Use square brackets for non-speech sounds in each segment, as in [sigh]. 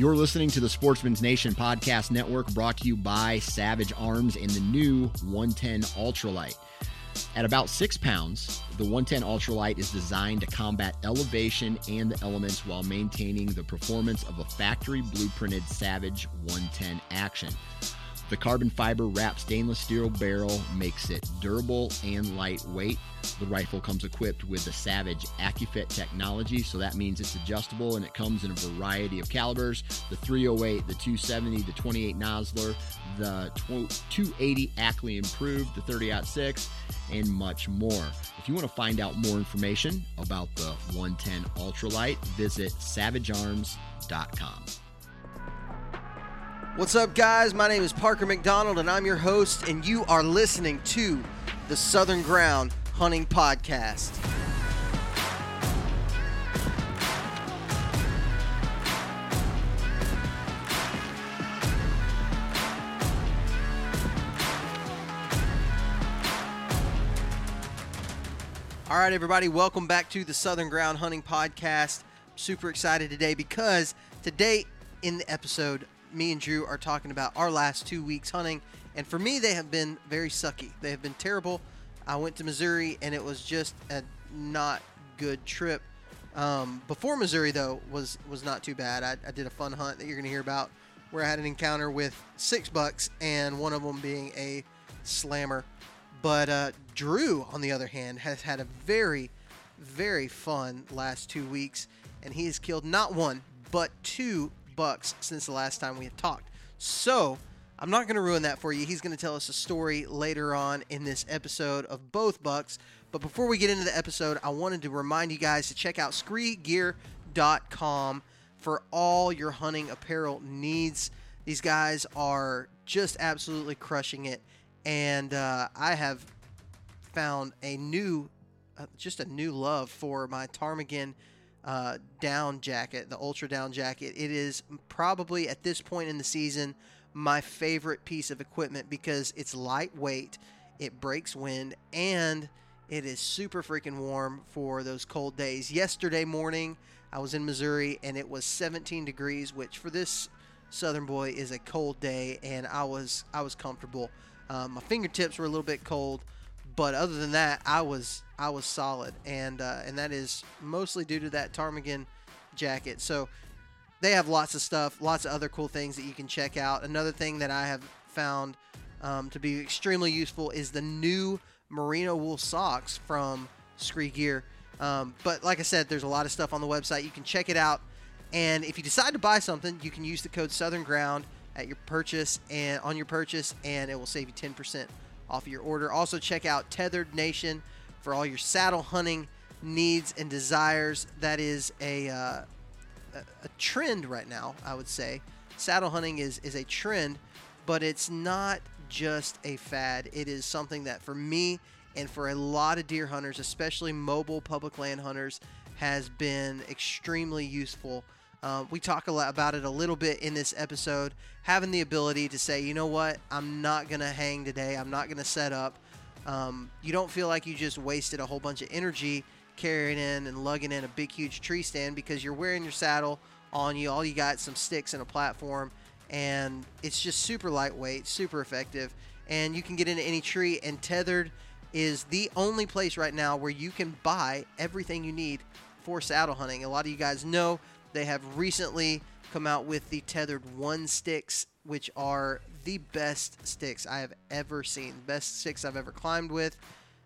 You're listening to the Sportsman's Nation Podcast Network brought to you by Savage Arms and the new 110 Ultralight. At about six pounds, the 110 Ultralight is designed to combat elevation and the elements while maintaining the performance of a factory blueprinted Savage 110 action. The carbon fiber wrapped stainless steel barrel makes it durable and lightweight. The rifle comes equipped with the Savage AccuFit technology, so that means it's adjustable and it comes in a variety of calibers the 308, the 270, the 28 Nosler, the 280 Ackley Improved, the 30 6, and much more. If you want to find out more information about the 110 Ultralight, visit savagearms.com. What's up, guys? My name is Parker McDonald, and I'm your host, and you are listening to the Southern Ground Hunting Podcast. All right, everybody, welcome back to the Southern Ground Hunting Podcast. super excited today because today in the episode, me and Drew are talking about our last two weeks hunting, and for me, they have been very sucky. They have been terrible. I went to Missouri, and it was just a not good trip. Um, before Missouri, though, was was not too bad. I, I did a fun hunt that you're going to hear about, where I had an encounter with six bucks, and one of them being a slammer. But uh, Drew, on the other hand, has had a very, very fun last two weeks, and he has killed not one but two bucks since the last time we have talked. So I'm not going to ruin that for you. He's going to tell us a story later on in this episode of both bucks. But before we get into the episode, I wanted to remind you guys to check out screegear.com for all your hunting apparel needs. These guys are just absolutely crushing it. And uh, I have found a new, uh, just a new love for my ptarmigan uh, down jacket, the Ultra Down jacket. It is probably at this point in the season my favorite piece of equipment because it's lightweight, it breaks wind, and it is super freaking warm for those cold days. Yesterday morning, I was in Missouri and it was 17 degrees, which for this southern boy is a cold day, and I was I was comfortable. Um, my fingertips were a little bit cold, but other than that, I was I was solid, and uh, and that is mostly due to that ptarmigan jacket. So they have lots of stuff, lots of other cool things that you can check out. Another thing that I have found um, to be extremely useful is the new merino wool socks from Scree Gear. Um, but like I said, there's a lot of stuff on the website. You can check it out, and if you decide to buy something, you can use the code Southern Ground at your purchase and on your purchase, and it will save you 10% off of your order. Also, check out Tethrd Nation for all your saddle hunting needs and desires. That is a, uh, a trend right now, I would say. Saddle hunting is, is a trend, but it's not just a fad. It is something that for me and for a lot of deer hunters, especially mobile public land hunters, has been extremely useful. Uh, we talk a lot about it a little bit in this episode. Having the ability to say, you know what, I'm not going to hang today. I'm not going to set up. Um, you don't feel like you just wasted a whole bunch of energy carrying in and lugging in a big, huge tree stand because you're wearing your saddle on you. All you got some sticks and a platform, and it's just super lightweight, super effective, and you can get into any tree. And Tethrd is the only place right now where you can buy everything you need for saddle hunting. A lot of you guys know they have recently come out with the Tethrd one sticks, which are the best sticks I have ever seen. Best sticks I've ever climbed with.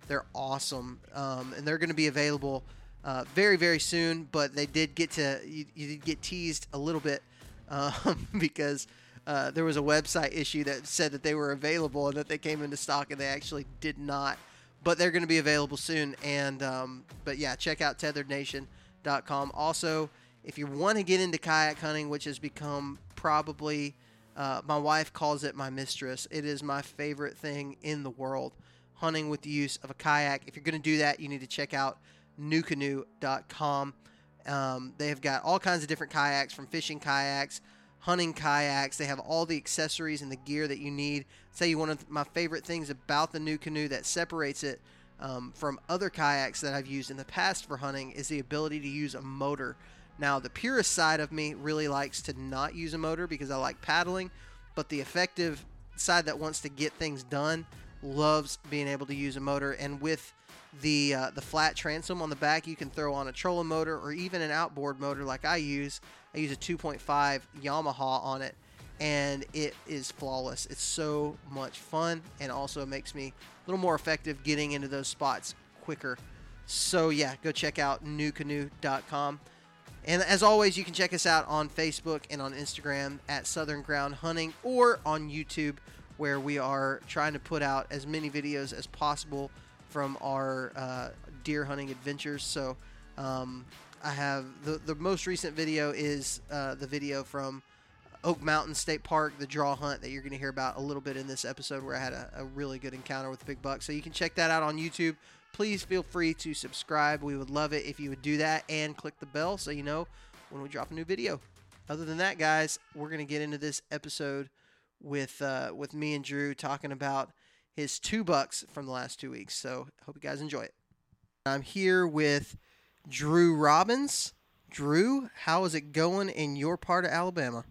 They're awesome, um, and they're going to be available uh, very, very soon. But they did get to you, you did get teased a little bit um, [laughs] because uh, there was a website issue that said that they were available and that they came into stock, and they actually did not. But they're going to be available soon. And um, but yeah, check out tethrdnation.com. Also, if you want to get into kayak hunting, which has become probably uh, my wife calls it my mistress. It is my favorite thing in the world. Hunting with the use of a kayak. If you're going to do that, you need to check out nucanoe.com. Um, they have got all kinds of different kayaks from fishing kayaks, hunting kayaks. They have all the accessories and the gear that you need. I'll tell you one of my favorite things about the NuCanoe that separates it um, from other kayaks that I've used in the past for hunting is the ability to use a motor. Now, the purist side of me really likes to not use a motor because I like paddling, but the effective side that wants to get things done loves being able to use a motor. And with the uh, the flat transom on the back, you can throw on a trolling motor or even an outboard motor like I use. I use a 2.5 Yamaha on it, and it is flawless. It's so much fun, and also makes me a little more effective getting into those spots quicker. So yeah, go check out nucanoe.com. And as always, you can check us out on Facebook and on Instagram at Southern Ground Hunting or on YouTube, where we are trying to put out as many videos as possible from our uh, deer hunting adventures. So um, I have the, the most recent video is uh, the video from Oak Mountain State Park, the draw hunt that you're going to hear about a little bit in this episode, where I had a, a really good encounter with big buck. So you can check that out on YouTube please feel free to subscribe. We would love it if you would do that and click the bell so you know when we drop a new video. Other than that, guys, we're gonna get into this episode with uh, with me and Drew talking about his two bucks from the last two weeks. So hope you guys enjoy it. I'm here with Drew Robbins. Drew, how is it going in your part of Alabama?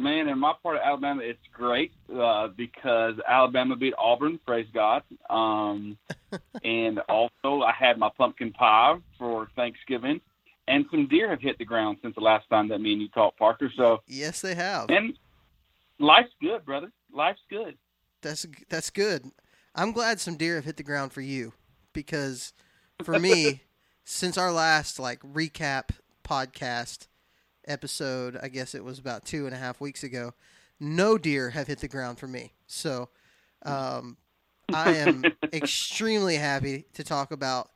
Man, in my part of Alabama, it's great uh, because Alabama beat Auburn. Praise God! Um, [laughs] and also, I had my pumpkin pie for Thanksgiving, and some deer have hit the ground since the last time that me and you talked, Parker. So yes, they have. And life's good, brother. Life's good. That's that's good. I'm glad some deer have hit the ground for you because for [laughs] me, since our last like recap podcast episode, I guess it was about two and a half weeks ago, no deer have hit the ground for me. So um, I am [laughs] extremely happy to talk about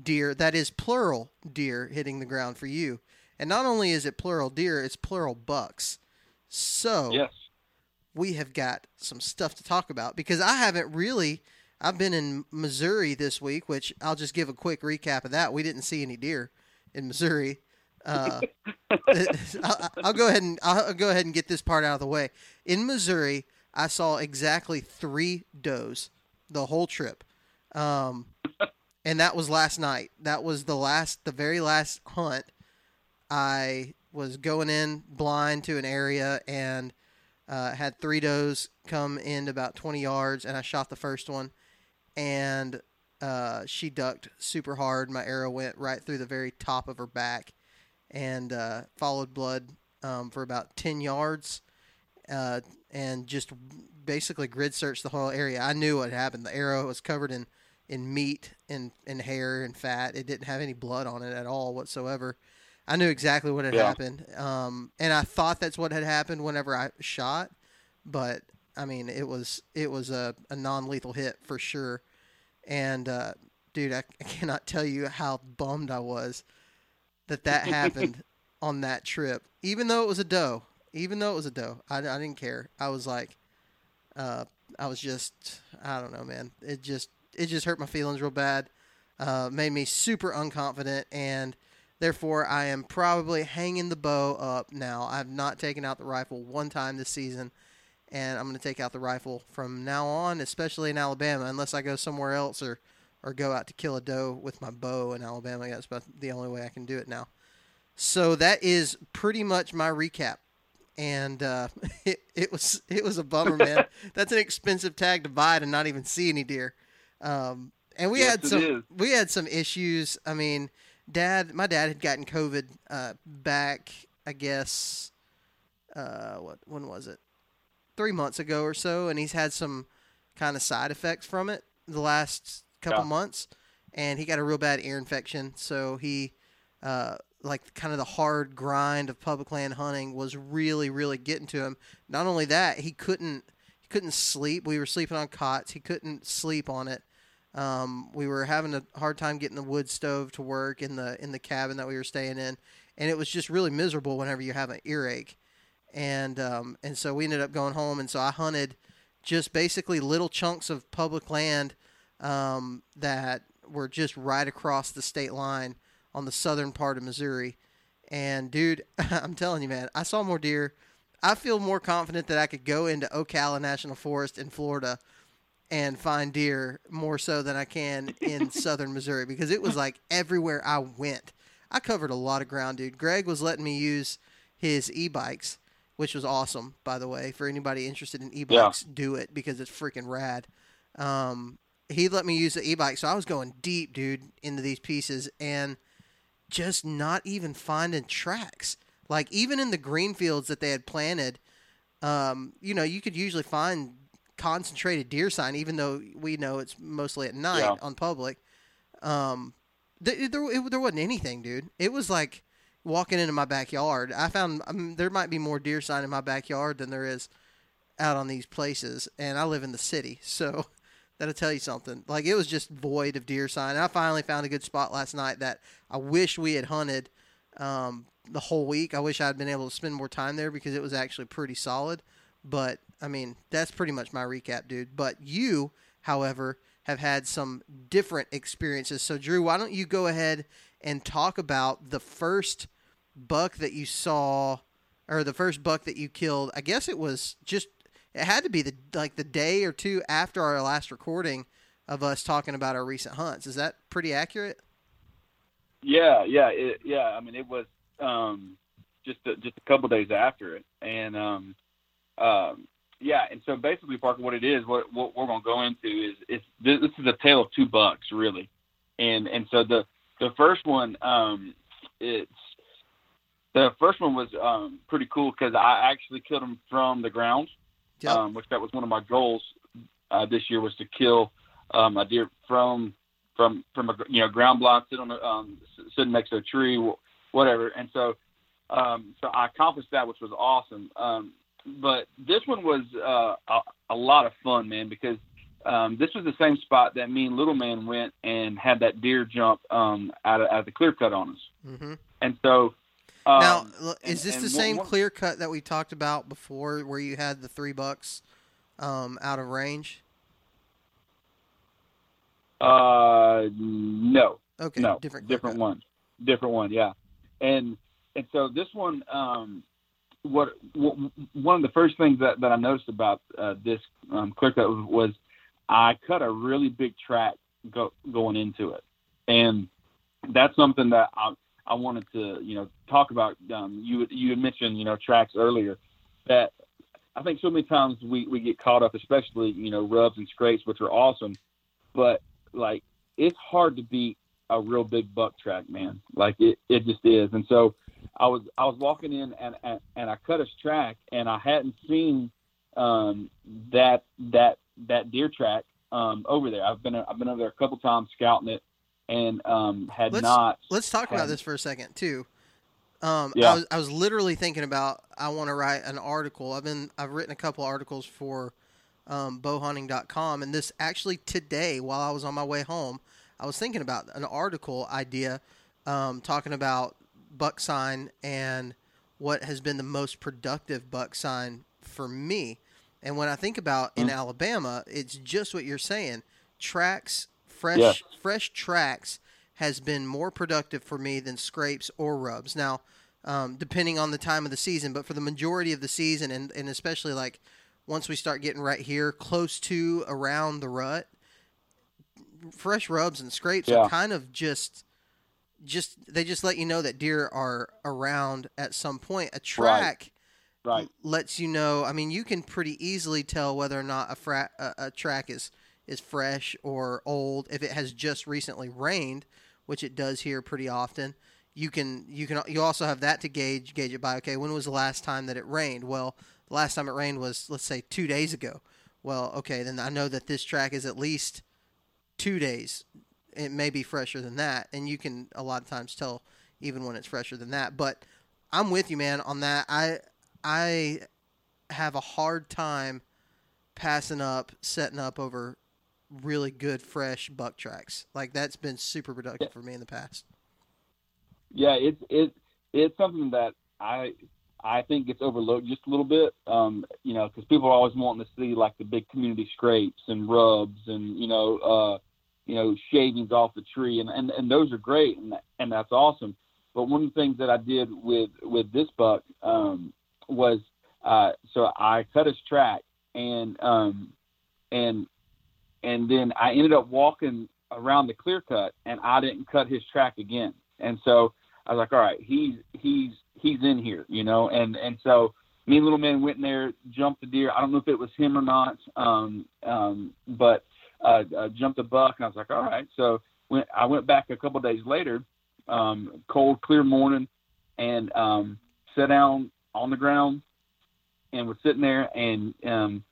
deer. That is plural deer hitting the ground for you. And not only is it plural deer, it's plural bucks. So yes. we have got some stuff to talk about because I haven't really. I've been in Missouri this week, which I'll just give a quick recap of that. We didn't see any deer in Missouri. Uh, [laughs] I'll, I'll, go ahead and I'll go ahead and get this part out of the way. In Missouri, I saw exactly three does the whole trip, um, and that was last night. That was the last, the very last hunt. I was going in blind to an area and uh, had three does come in about 20 yards, and I shot the first one, and uh, she ducked super hard. My arrow went right through the very top of her back and uh, followed blood um, for about 10 yards uh, and just basically grid searched the whole area. I knew what happened. The arrow was covered in, in meat and, and hair and fat. It didn't have any blood on it at all whatsoever. I knew exactly what had yeah. happened. Um, and I thought that's what had happened whenever I shot. But, I mean, it was it was a, a non lethal hit for sure. And, uh, dude, I, I cannot tell you how bummed I was that that happened on that trip. Even though it was a doe, even though it was a doe, I, I didn't care. I was like, uh, I was just, I don't know, man. It just, it just hurt my feelings real bad. Uh, made me super unconfident, and therefore I am probably hanging the bow up now. I've not taken out the rifle one time this season, and I'm going to take out the rifle from now on, especially in Alabama, unless I go somewhere else or or go out to kill a doe with my bow in Alabama. That's about the only way I can do it now. So that is pretty much my recap, and uh, [laughs] it, it was it was a bummer, man. [laughs] That's an expensive tag to buy to not even see any deer. Um, and we yes, had some we had some issues. I mean, dad, my dad had gotten COVID uh, back, I guess. Uh, what when was it? Three months ago or so, and he's had some kind of side effects from it the last couple yeah. months, and he got a real bad ear infection. So he, uh, like, kind of the hard grind of public land hunting was really, really getting to him. Not only that, he couldn't he couldn't sleep. We were sleeping on cots. He couldn't sleep on it. Um, we were having a hard time getting the wood stove to work in the in the cabin that we were staying in, and it was just really miserable whenever you have an earache. And um, and so we ended up going home, and so I hunted just basically little chunks of public land um, that were just right across the state line on the southern part of Missouri. And dude, [laughs] I'm telling you, man, I saw more deer. I feel more confident that I could go into Ocala National Forest in Florida and find deer more so than I can in [laughs] southern Missouri because it was like everywhere I went. I covered a lot of ground, dude. Greg was letting me use his e-bikes, which was awesome, by the way. For anybody interested in e-bikes, do it because it's freaking rad. Um, he let me use the e-bike, so I was going deep, dude, into these pieces and just not even finding tracks. Like even in the green fields that they had planted, um, you know, you could usually find concentrated deer sign, even though we know it's mostly at night Yeah. on public. Um, th- there, it, there wasn't anything, dude. It was like walking into my backyard. I found I mean, there might be more deer sign in my backyard than there is out on these places, and I live in the city, [laughs] so that'll tell you something. Like it was just void of deer sign. And I finally found a good spot last night that I wish we had hunted um, the whole week. I wish I'd been able to spend more time there because it was actually pretty solid. But I mean, that's pretty much my recap, dude. But you, however, have had some different experiences. So, Drew, why don't you go ahead and talk about the first buck that you saw, or the first buck that you killed? I guess it was just it had to be the like the day or two after our last recording of us talking about our recent hunts. Is that pretty accurate? Yeah, yeah, it, yeah. I mean, it was um, just a, just a couple days after it, and um, um, yeah. And so basically, Parker, what it is, what what we're going to go into is is this, this is a tale of two bucks, really, and and so the the first one, um, it's the first one was um, pretty cool because I actually killed him from the ground, Yep. um, which that was one of my goals uh, this year was to kill um, a deer from from from a you know ground blind sit on a um, sitting next to a tree, wh- whatever. And so um, so I accomplished that, which was awesome. Um, but this one was uh, a, a lot of fun, man, because um, this was the same spot that me and Little Man went and had that deer jump um, out of out of the clear cut on us. Mm-hmm. And so um, now, is this and the same one- clear cut that we talked about before, where you had the three bucks um, out of range? Uh, no. Okay, no, different, different cut. one, different one, yeah. And and so this one, um, what, what one of the first things that, that I noticed about uh, this um, clear cut was, was I cut a really big track go, going into it, and that's something that I I wanted to you know talk about. Um, you you had mentioned you know tracks earlier that I think so many times we we get caught up, especially you know rubs and scrapes, which are awesome, but like it's hard to beat a real big buck track, man. Like it, it just is. And so I was I was walking in and and, and I cut his track and I hadn't seen um, that that that deer track um, over there. I've been I've been over there a couple times scouting it and um, had Let's- not. Let's talk about this for a second too. Um, Yeah. I was I was literally thinking about I want to write an article. I've been I've written a couple articles for um, bowhunting.com, and this actually today while I was on my way home, I was thinking about an article idea um, talking about buck sign and what has been the most productive buck sign for me. And when I think about in Mm. Alabama, it's just what you're saying. Tracks, fresh Yes. fresh tracks has been more productive for me than scrapes or rubs. Now, um, depending on the time of the season, but for the majority of the season, and, and especially like once we start getting right here close to around the rut, fresh rubs and scrapes Yeah. are kind of just just they just let you know that deer are around at some point. A track Right. lets you know. I mean, you can pretty easily tell whether or not a, fra- a, a track is is fresh or old if it has just recently rained, which it does here pretty often. You can you can you also have that to gauge gauge it by. Okay, when was the last time that it rained? Well, the last time it rained was let's say two days ago. Well, okay, then I know that this track is at least two days. It may be fresher than that, and you can a lot of times tell even when it's fresher than that. But I'm with you, man, on that. I I have a hard time passing up setting up over really good fresh buck tracks. Like that's been super productive for me in the past. Yeah, it's it it's something that I I think gets overlooked just a little bit. Um, you know, because people are always wanting to see like the big community scrapes and rubs and you know uh, you know shavings off the tree, and and, and those are great and and that's awesome. But one of the things that I did with with this buck um, was uh, so I cut his track and um, and and then I ended up walking around the clear cut and I didn't cut his track again. And so I was like, all right, he's he's he's in here, you know, and and so me and little man went in there, jumped the deer. I don't know if it was him or not, um, um, but uh, uh, jumped a buck, and I was like, all right. So when I went back a couple days later, um, cold, clear morning, and um, sat down on the ground and was sitting there, and um,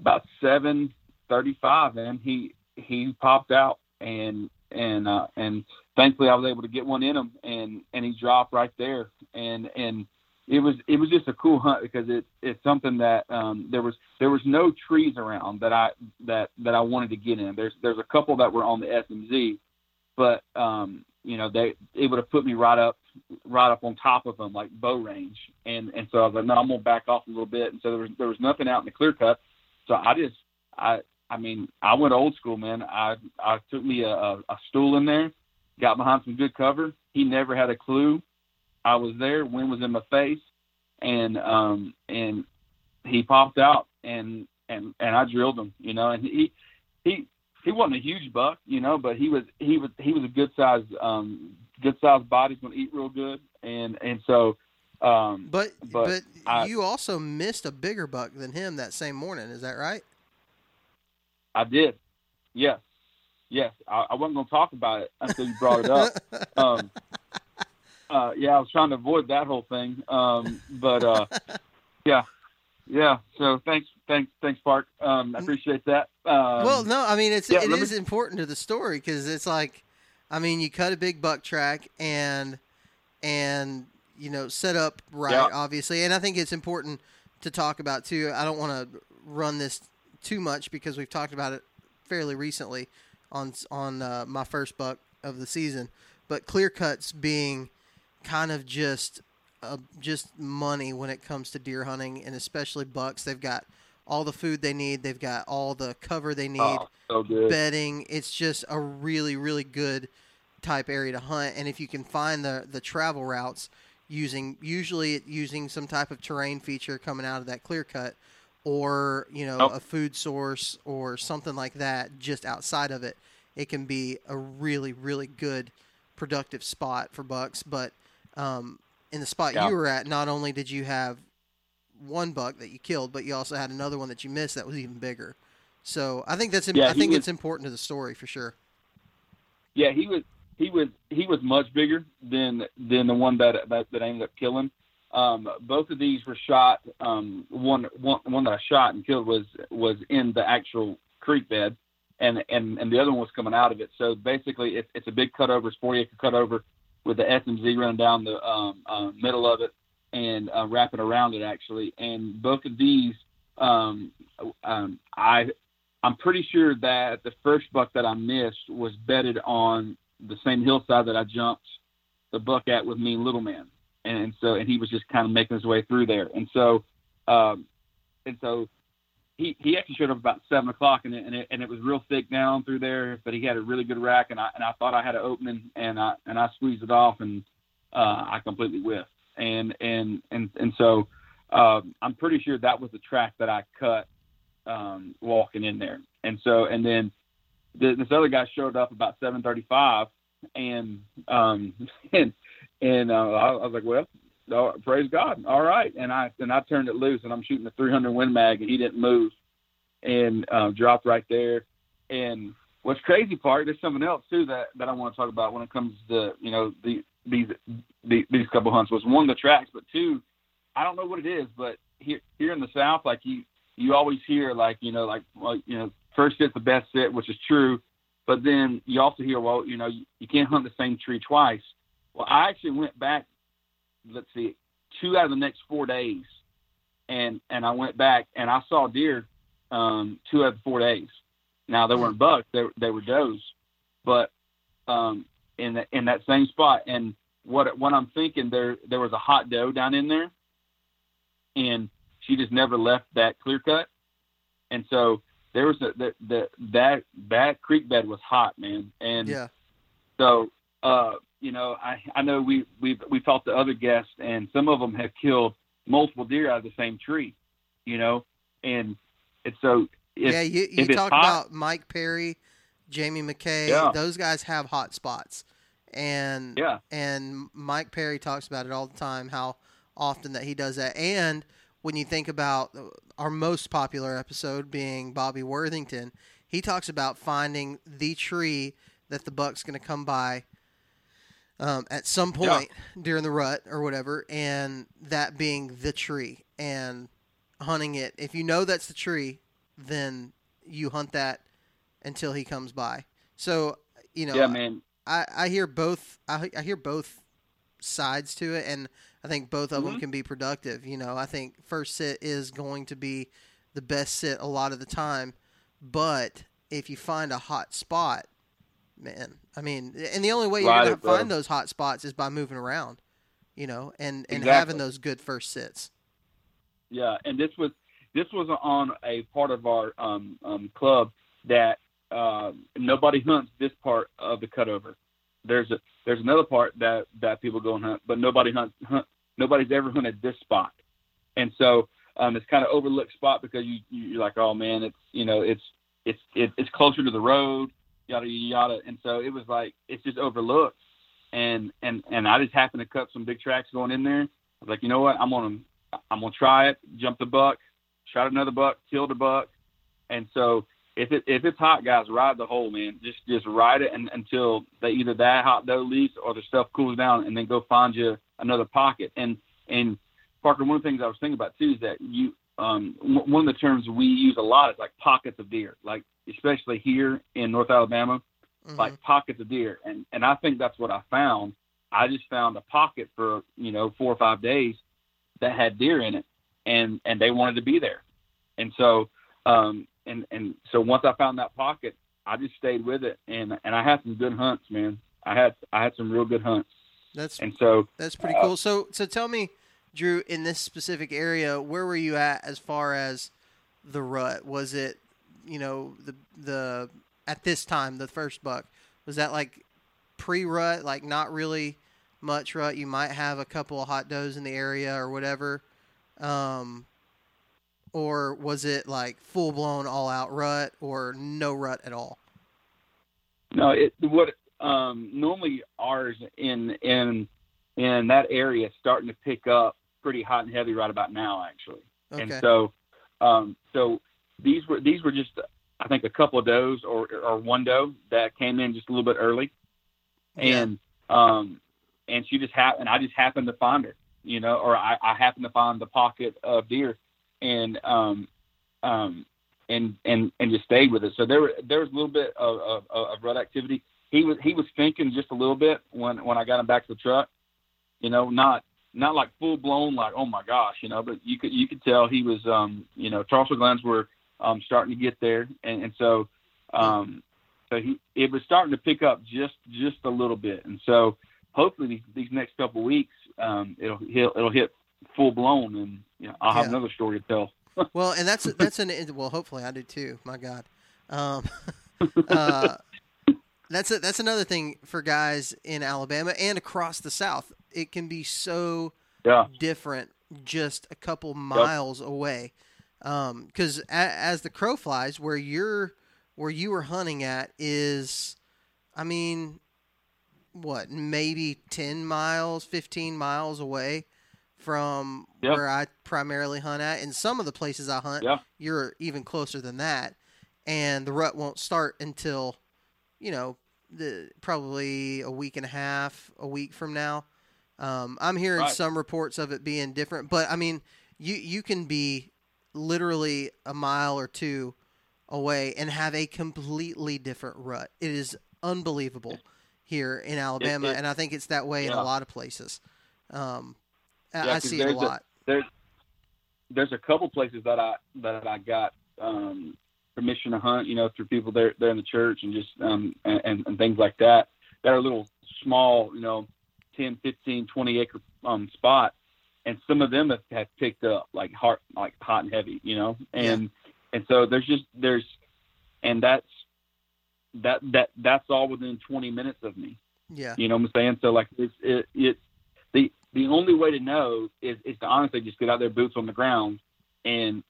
about seven thirty-five, and he he popped out, and and uh, and thankfully I was able to get one in him, and and he dropped right there, and and it was it was just a cool hunt because it it's something that um, there was there was no trees around that I that that I wanted to get in. There's there's a couple that were on the SMZ, but um, you know they it would have put me right up right up on top of them like bow range, and and so I was like no I'm gonna back off a little bit, and so there was there was nothing out in the clear cut, so I just I I mean I went old school man. I I took me a, a, stool in there, got behind some good cover. He never had a clue I was there. Wind was in my face, and um, and he popped out, and and and I drilled him, you know. And he he he wasn't a huge buck, you know, but he was he was he was a good size um, good sized body. He's to eat real good, and and so. Um, but but, but I, you also missed a bigger buck than him that same morning. Is that right? I did. Yes. Yes. I, I wasn't going to talk about it until you brought it up. [laughs] um, uh, yeah, I was trying to avoid that whole thing. Um, but uh, yeah, yeah. So thanks, thanks, thanks, Park. Um, I appreciate that. Um, well, no, I mean it's yeah, it is me... important to the story because it's like, I mean, you cut a big buck track and and you know set up right, yeah. obviously, and I think it's important to talk about too. I don't want to run this too much because we've talked about it fairly recently on on uh, my first buck of the season, but clear cuts being kind of just uh, just money when it comes to deer hunting, and especially bucks. They've got all the food they need. They've got all the cover they need. Oh, so bedding. It's just a really really good type area to hunt. And if you can find the the travel routes using usually using some type of terrain feature coming out of that clear cut or you know oh. a food source or something like that just outside of it it can be a really really good productive spot for bucks but um, in the spot yeah. you were at, not only did you have one buck that you killed, but you also had another one that you missed that was even bigger. So I think that's yeah, I think was, it's important to the story for sure. Yeah, he was he was he was much bigger than than the one that that, that I ended up killing. Um, both of these were shot. Um, one, one one that I shot and killed was was in the actual creek bed, and and and the other one was coming out of it. So basically, it's it's a big cutover, it's 40 acre cutover with the SMZ running down the um, uh, middle of it and uh, wrapping around it actually. And both of these, um, um, I I'm pretty sure that the first buck that I missed was bedded on the same hillside that I jumped the buck at with me Little Man, and so and he was just kind of making his way through there. And so, um, and so he, he actually showed up about seven o'clock and it, and it and it was real thick down through there, but he had a really good rack and I and I thought I had an opening and I and I squeezed it off and uh, I completely whiffed and and and and so um, I'm pretty sure that was the track that I cut um, walking in there and so and then the, this other guy showed up about 7:35 and um [laughs] and and uh, I, was like well oh, praise God. All right. And I and I turned it loose and I'm shooting a 300 Win Mag and he didn't move and uh, dropped right there. And what's crazy part, there's something else too that that I want to talk about when it comes to you know the these the, these couple hunts was one the tracks, but two, I don't know what it is, but here here in the South, like you you always hear like you know like you know first sit the best sit, which is true, but then you also hear well you know you, you can't hunt the same tree twice. Well, I actually went back let's see, two out of the next four days, and and I went back and I saw deer um, two out of the four days. Now they weren't bucks; they they were does, but um, in the, in that same spot. And what what I'm thinking there there was a hot doe down in there, and she just never left that clear cut, and so there was a, the, the that that creek bed was hot, man, and yeah. So uh, you know, I I know we we've we talked to other guests, and some of them have killed multiple deer out of the same tree, you know, and it's so. If, yeah, you, you talk hot, about Mike Perry, Jamie McKay. Yeah. Those guys have hot spots, and Yeah. and Mike Perry talks about it all the time how often that he does that and when you think about our most popular episode being Bobby Worthington he talks about finding the tree that the buck's going to come by um, at some Yeah. point during the rut or whatever and that being the tree and hunting it if you know that's the tree then you hunt that until he comes by so you know yeah, man. I, I hear both I, I hear both sides to it and I think both of them Mhm. can be productive. You know, I think first sit is going to be the best sit a lot of the time, but if you find a hot spot, man, I mean, and the only way you're going to find those hot spots is by moving around, you know, and and Exactly. having those good first sits. Yeah, and this was this was on a part of our um, um, club that uh, nobody hunts this part of the cutover. There's a there's another part that that people go and hunt, but nobody hunts. Hunt, nobody's ever hunted this spot, and so um, it's kind of overlooked spot because you you're like, oh man, it's you know it's it's it, it's closer to the road, yada yada, and so it was like it's just overlooked, and and and I just happened to cut some big tracks going in there. I was like, you know what, I'm gonna I'm gonna try it, jump the buck, shot another buck, killed a buck, and so if it if it's hot, guys, ride the hole, man. Just just ride it and, until they either that hot doe leaves or the stuff cools down, and then go find you another pocket. And and Parker, one of the things I was thinking about too is that you um one of the terms we use a lot is like pockets of deer, like especially here in North Alabama, Mhm. like pockets of deer, and and I think that's what I found. I just found a pocket for you know four or five days that had deer in it, and and they wanted to be there, and so um and and so once I found that pocket, I just stayed with it, and and I had some good hunts, man. I had I had some real good hunts, that's and so That's pretty Uh, cool. So, so tell me, Drew, in this specific area, where were you at as far as the rut? Was it, you know, the the at this time the first buck was that like pre-rut, like not really much rut? You might have a couple of hot does in the area or whatever, um, or was it like full blown all out rut or no rut at all? No, it what um normally ours in in in that area is starting to pick up pretty hot and heavy right about now actually. Okay. And so um so these were these were just I think a couple of does or or one doe that came in just a little bit early. Yeah. And um and she just happened I just happened to find her, you know, or I, I happened to find the pocket of deer and um um and and and just stayed with it. So there there was a little bit of of, of rut activity. He was he was thinking just a little bit when when I got him back to the truck. You know, not not like full blown like oh my gosh, you know, but you could you could tell he was um you know tarsal glands were um starting to get there, and and so um so he it was starting to pick up just just a little bit, and so hopefully these, these next couple of weeks um it'll hit it'll hit full blown, and you know I'll have Yeah. another story to tell. [laughs] Well, and that's that's an well. Hopefully, I do too. My God, um, [laughs] uh, that's a, that's another thing for guys in Alabama and across the South. It can be so Yeah. different just a couple miles away. Because a, as the crow flies, where you're where you were hunting at is, I mean, what maybe ten miles, fifteen miles away from Yep. where I primarily hunt at. And some of the places I hunt, Yeah. you're even closer than that. And the rut won't start until, you know, the probably a week and a half, a week from now. Um, I'm hearing Right. some reports of it being different, but I mean, you you can be literally a mile or two away and have a completely different rut. It is unbelievable here in Alabama, it- and I think it's that way in a lot of places. Um, I- Yeah, I see it a there's a- lot. there's there's a couple places that I that I got um, permission to hunt, you know, through people there there in the church and just um, and, and things like that. That are little small, you know, 10, 15, 20 acre um, spots, and some of them have, have picked up like hot like hot and heavy, you know, and and so there's just there's and that's that that that's all within 20 minutes of me. yeah, You know what I'm saying? So like it's it, it's the the only way to know is is to honestly just get out there, boots on the ground, and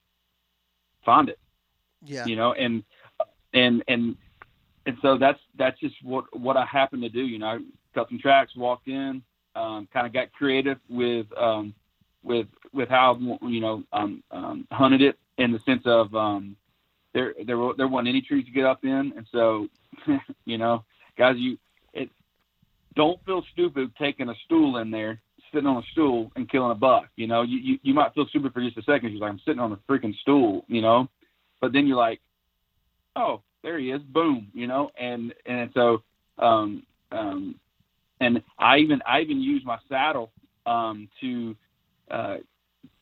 find it. yeah, You know, and and and and so that's that's just what what I happen to do. You know, cut some tracks, walked in, um, kind of got creative with um, with with how you know um, um, hunted it in the sense of um, there there there wasn't any trees to get up in, and so [laughs] you know, guys, you it don't feel stupid taking a stool in there, sitting on a stool and killing a buck. You know, you you, you might feel stupid for just a second. You're like, I'm sitting on a freaking stool, you know, but then you're like, oh, there he is, boom, you know, and and so um um and I even I even use my saddle um to uh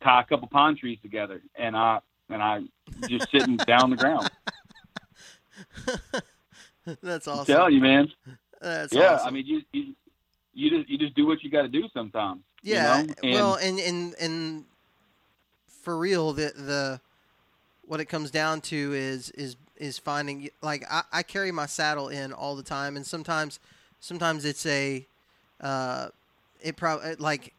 tie a couple pine trees together and I and I just sitting [laughs] down the ground. [laughs] That's awesome. I'm telling you, man. That's yeah, awesome. I mean, you you you just you just do what you got to do sometimes. you Yeah, know? And- well, and and and for real, the the what it comes down to is is is finding like I, I carry my saddle in all the time, and sometimes sometimes it's a uh, it probably like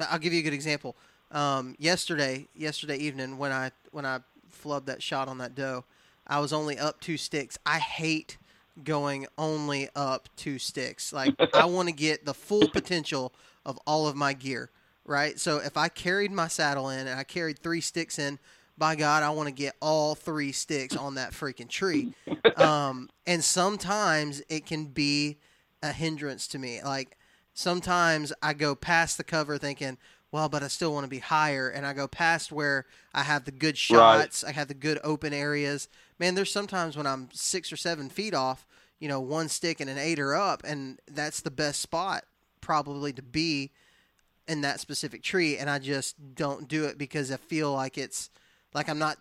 I'll give you a good example. Um, yesterday, yesterday evening when I when I flubbed that shot on that doe, I was only up two sticks. I hate going only up two sticks. Like I [laughs] want to get the full potential of all of my gear, right? So if I carried my saddle in and I carried three sticks in, by God, I want to get all three sticks on that freaking tree. [laughs] Um, and sometimes it can be a hindrance to me. Like sometimes I go past the cover thinking, well, but I still want to be higher, and I go past where I have the good shots, I have the good open areas. Man, there's sometimes when I'm six or seven feet off, you know, one stick and an eight are up, and that's the best spot probably to be in that specific tree, and I just don't do it because I feel like it's like I'm not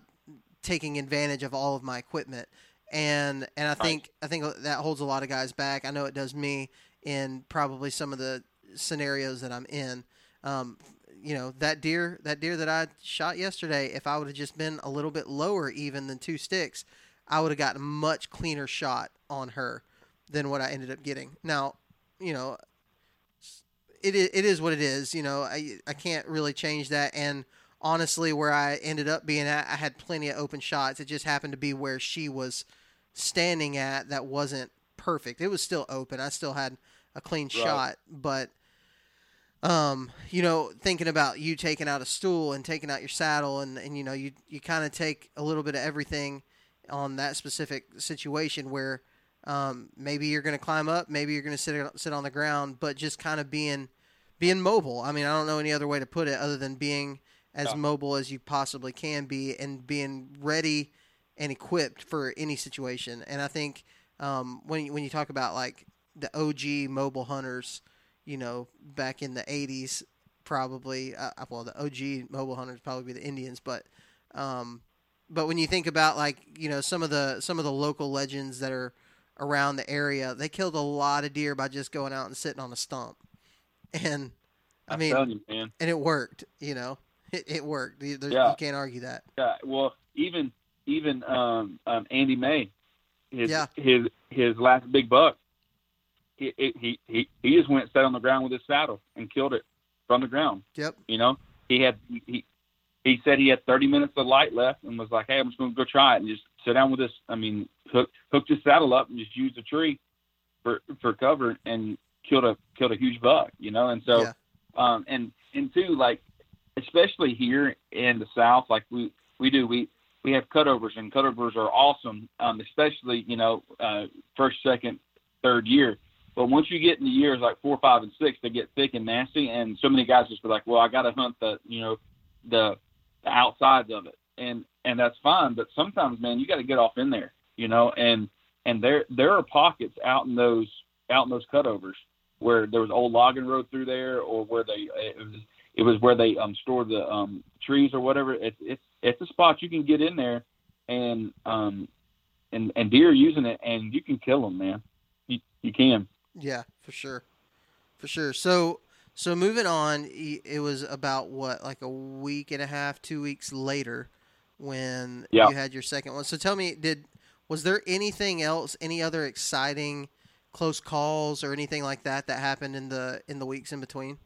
taking advantage of all of my equipment, and and I think I think that holds a lot of guys back. I know it does me in probably some of the scenarios that I'm in. Um, you know that deer that deer that I shot yesterday. If I would have just been a little bit lower even than two sticks, I would have gotten a much cleaner shot on her than what I ended up getting. Now, you know, it is, it is what it is. You know, I I can't really change that. And honestly, where I ended up being at, I had plenty of open shots. It just happened to be where she was standing at that wasn't perfect. It was still open. I still had a clean Right. shot, but um, you know, thinking about you taking out a stool and taking out your saddle, and and you know, you you kind of take a little bit of everything on that specific situation where um, maybe you're going to climb up, maybe you're going to sit sit on the ground, but just kind of being being mobile. I mean, I don't know any other way to put it other than being as Yeah. mobile as you possibly can be and being ready and equipped for any situation. And I think um, when you, when you talk about like the OG mobile hunters, you know, back in the '80s, probably uh, well, the OG mobile hunters probably be the Indians, but um, but when you think about like you know some of the some of the local legends that are around the area, they killed a lot of deer by just going out and sitting on a stump, [laughs] and I I'm mean, you, and it worked. You know, [laughs] it, it worked. There's- Yeah. You can't argue that. Yeah, well, even even um, um, Andy May, his Yeah. his his last big buck, he he he he just went sat on the ground with his saddle and killed it from the ground. Yep. You know, he had he he said he had 30 minutes of light left and was like, hey, I'm just going to go try it and just sit down with this. I mean, hook hooked his saddle up and just used a tree for for cover and killed a killed a huge buck. You know, and so Yeah. um and and two like especially here in the south like we we do we we have cutovers and cutovers are awesome um especially you know uh first second third year but once you get in the years like four five and six they get thick and nasty and so many guys just be like well i got to hunt the you know the the outsides of it. And and that's fine but sometimes man you got to get off in there you know and and there there are pockets out in those out in those cutovers where there was old logging road through there or where they it was it was where they um stored the um trees or whatever. It's it's it's a spot you can get in there and um and and deer using it and you can kill them man. You you can Yeah, for sure, for sure. So, so moving on, it was about what, like a week and a half, two weeks later, when Yeah. you had your second one. So, tell me, did was there anything else, any other exciting close calls or anything like that that happened in the in the weeks in between?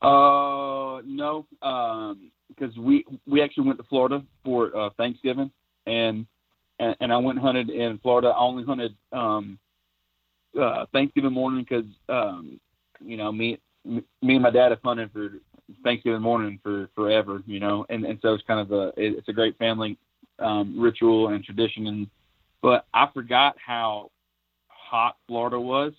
Uh, no, um, because we we actually went to Florida for uh, Thanksgiving, and, and and I went hunted in Florida. I only hunted um, uh, Thanksgiving morning because um, you know me me and my dad have hunted for Thanksgiving morning for forever, you know, and and so it's kind of a it's a great family um, ritual and tradition. And but I forgot how hot Florida was,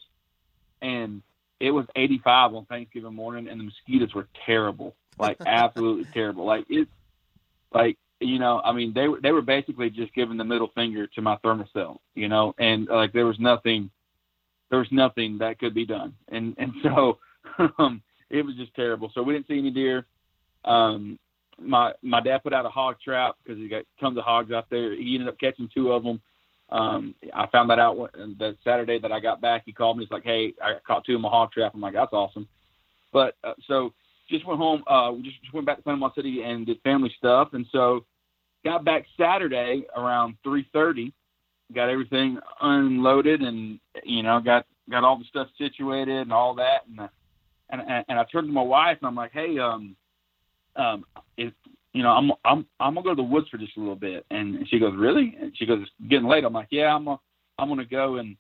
and it was 85 on Thanksgiving morning, and the mosquitoes were terrible, like [laughs] absolutely terrible. Like it, like you know, I mean, they were they were basically just giving the middle finger to my Thermacell, you know, and like there was nothing, there was nothing that could be done, and and so [laughs] um, it was just terrible. So we didn't see any deer. Um, my my dad put out a hog trap because he got tons of hogs out there. He ended up catching two of them. Um, I found that out when, the Saturday that I got back. He called me. He's like, "Hey, I caught two in my hog trap." I'm like, "That's awesome." But uh, so just went home. Uh, just, just went back to Panama City and did family stuff, and so got back Saturday around 3:30. Got everything unloaded, and you know, got got all the stuff situated and all that, and and and, and I turned to my wife and I'm like, "Hey, um, um, if you know, I'm I'm I'm gonna go to the woods for just a little bit," and she goes, "Really?" And she goes, "It's getting late." I'm like, "Yeah, I'm gonna I'm gonna go and."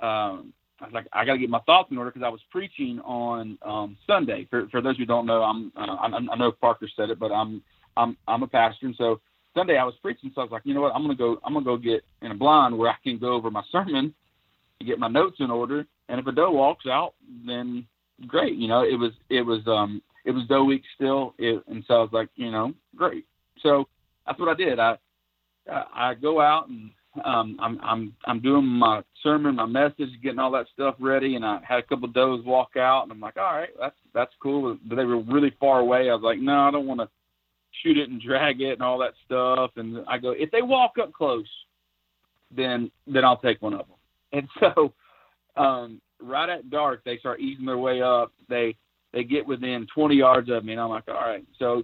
Um, I was like, I got to get my thoughts in order because I was preaching on um, Sunday. For for those who don't know, I'm uh, I, I know Parker said it, but I'm I'm I'm a pastor, and so Sunday I was preaching. So I was like, you know what, I'm gonna go I'm gonna go get in a blind where I can go over my sermon, and get my notes in order, and if a doe walks out, then great. You know, it was it was um it was doe week still, it, and so I was like, you know, great. So that's what I did. I I go out and um, I'm I'm I'm doing my sermon, my message, getting all that stuff ready, and I had a couple of does walk out, and I'm like, all right, that's that's cool. But they were really far away. I was like, no, I don't want to shoot it and drag it and all that stuff. And I go, if they walk up close, then then I'll take one of them. And [laughs] so, um, right at dark, they start easing their way up. They they get within 20 yards of me, and I'm like, all right. So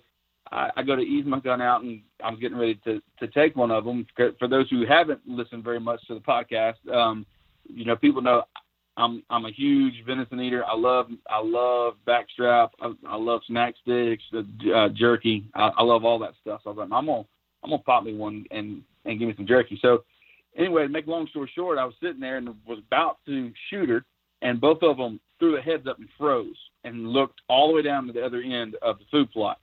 I, I go to ease my gun out, and I was getting ready to to take one of them. For those who haven't listened very much to the podcast, um, you know, people know I'm I'm a huge venison eater. I love I love backstrap. I, I love snack sticks, uh, jerky. I, I love all that stuff. So I was like, I'm gonna I'm gonna pop me one and and give me some jerky. So anyway, to make long story short, I was sitting there and was about to shoot her, and both of them threw their heads up and froze and looked all the way down to the other end of the food plot.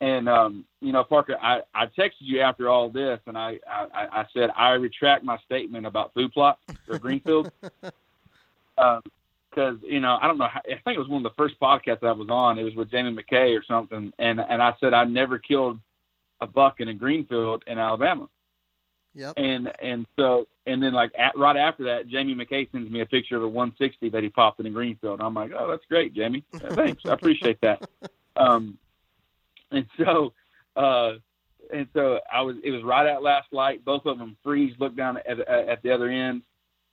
And um, you know, Parker, I, I texted you after all this, and I, I, I said I retract my statement about food plot or Greenfield, because [laughs] um, you know I don't know. How, I think it was one of the first podcasts I was on. It was with Jamie McKay or something, and and I said I never killed a buck in a Greenfield in Alabama. Yep. And and so and then like at, right after that, Jamie McKay sends me a picture of a 160 that he popped in a Greenfield. I'm like, oh, that's great, Jamie. Thanks, I appreciate that. [laughs] Um, and so, uh, and so I was. It was right at last light. Both of them freeze. Look down at, at, at the other end.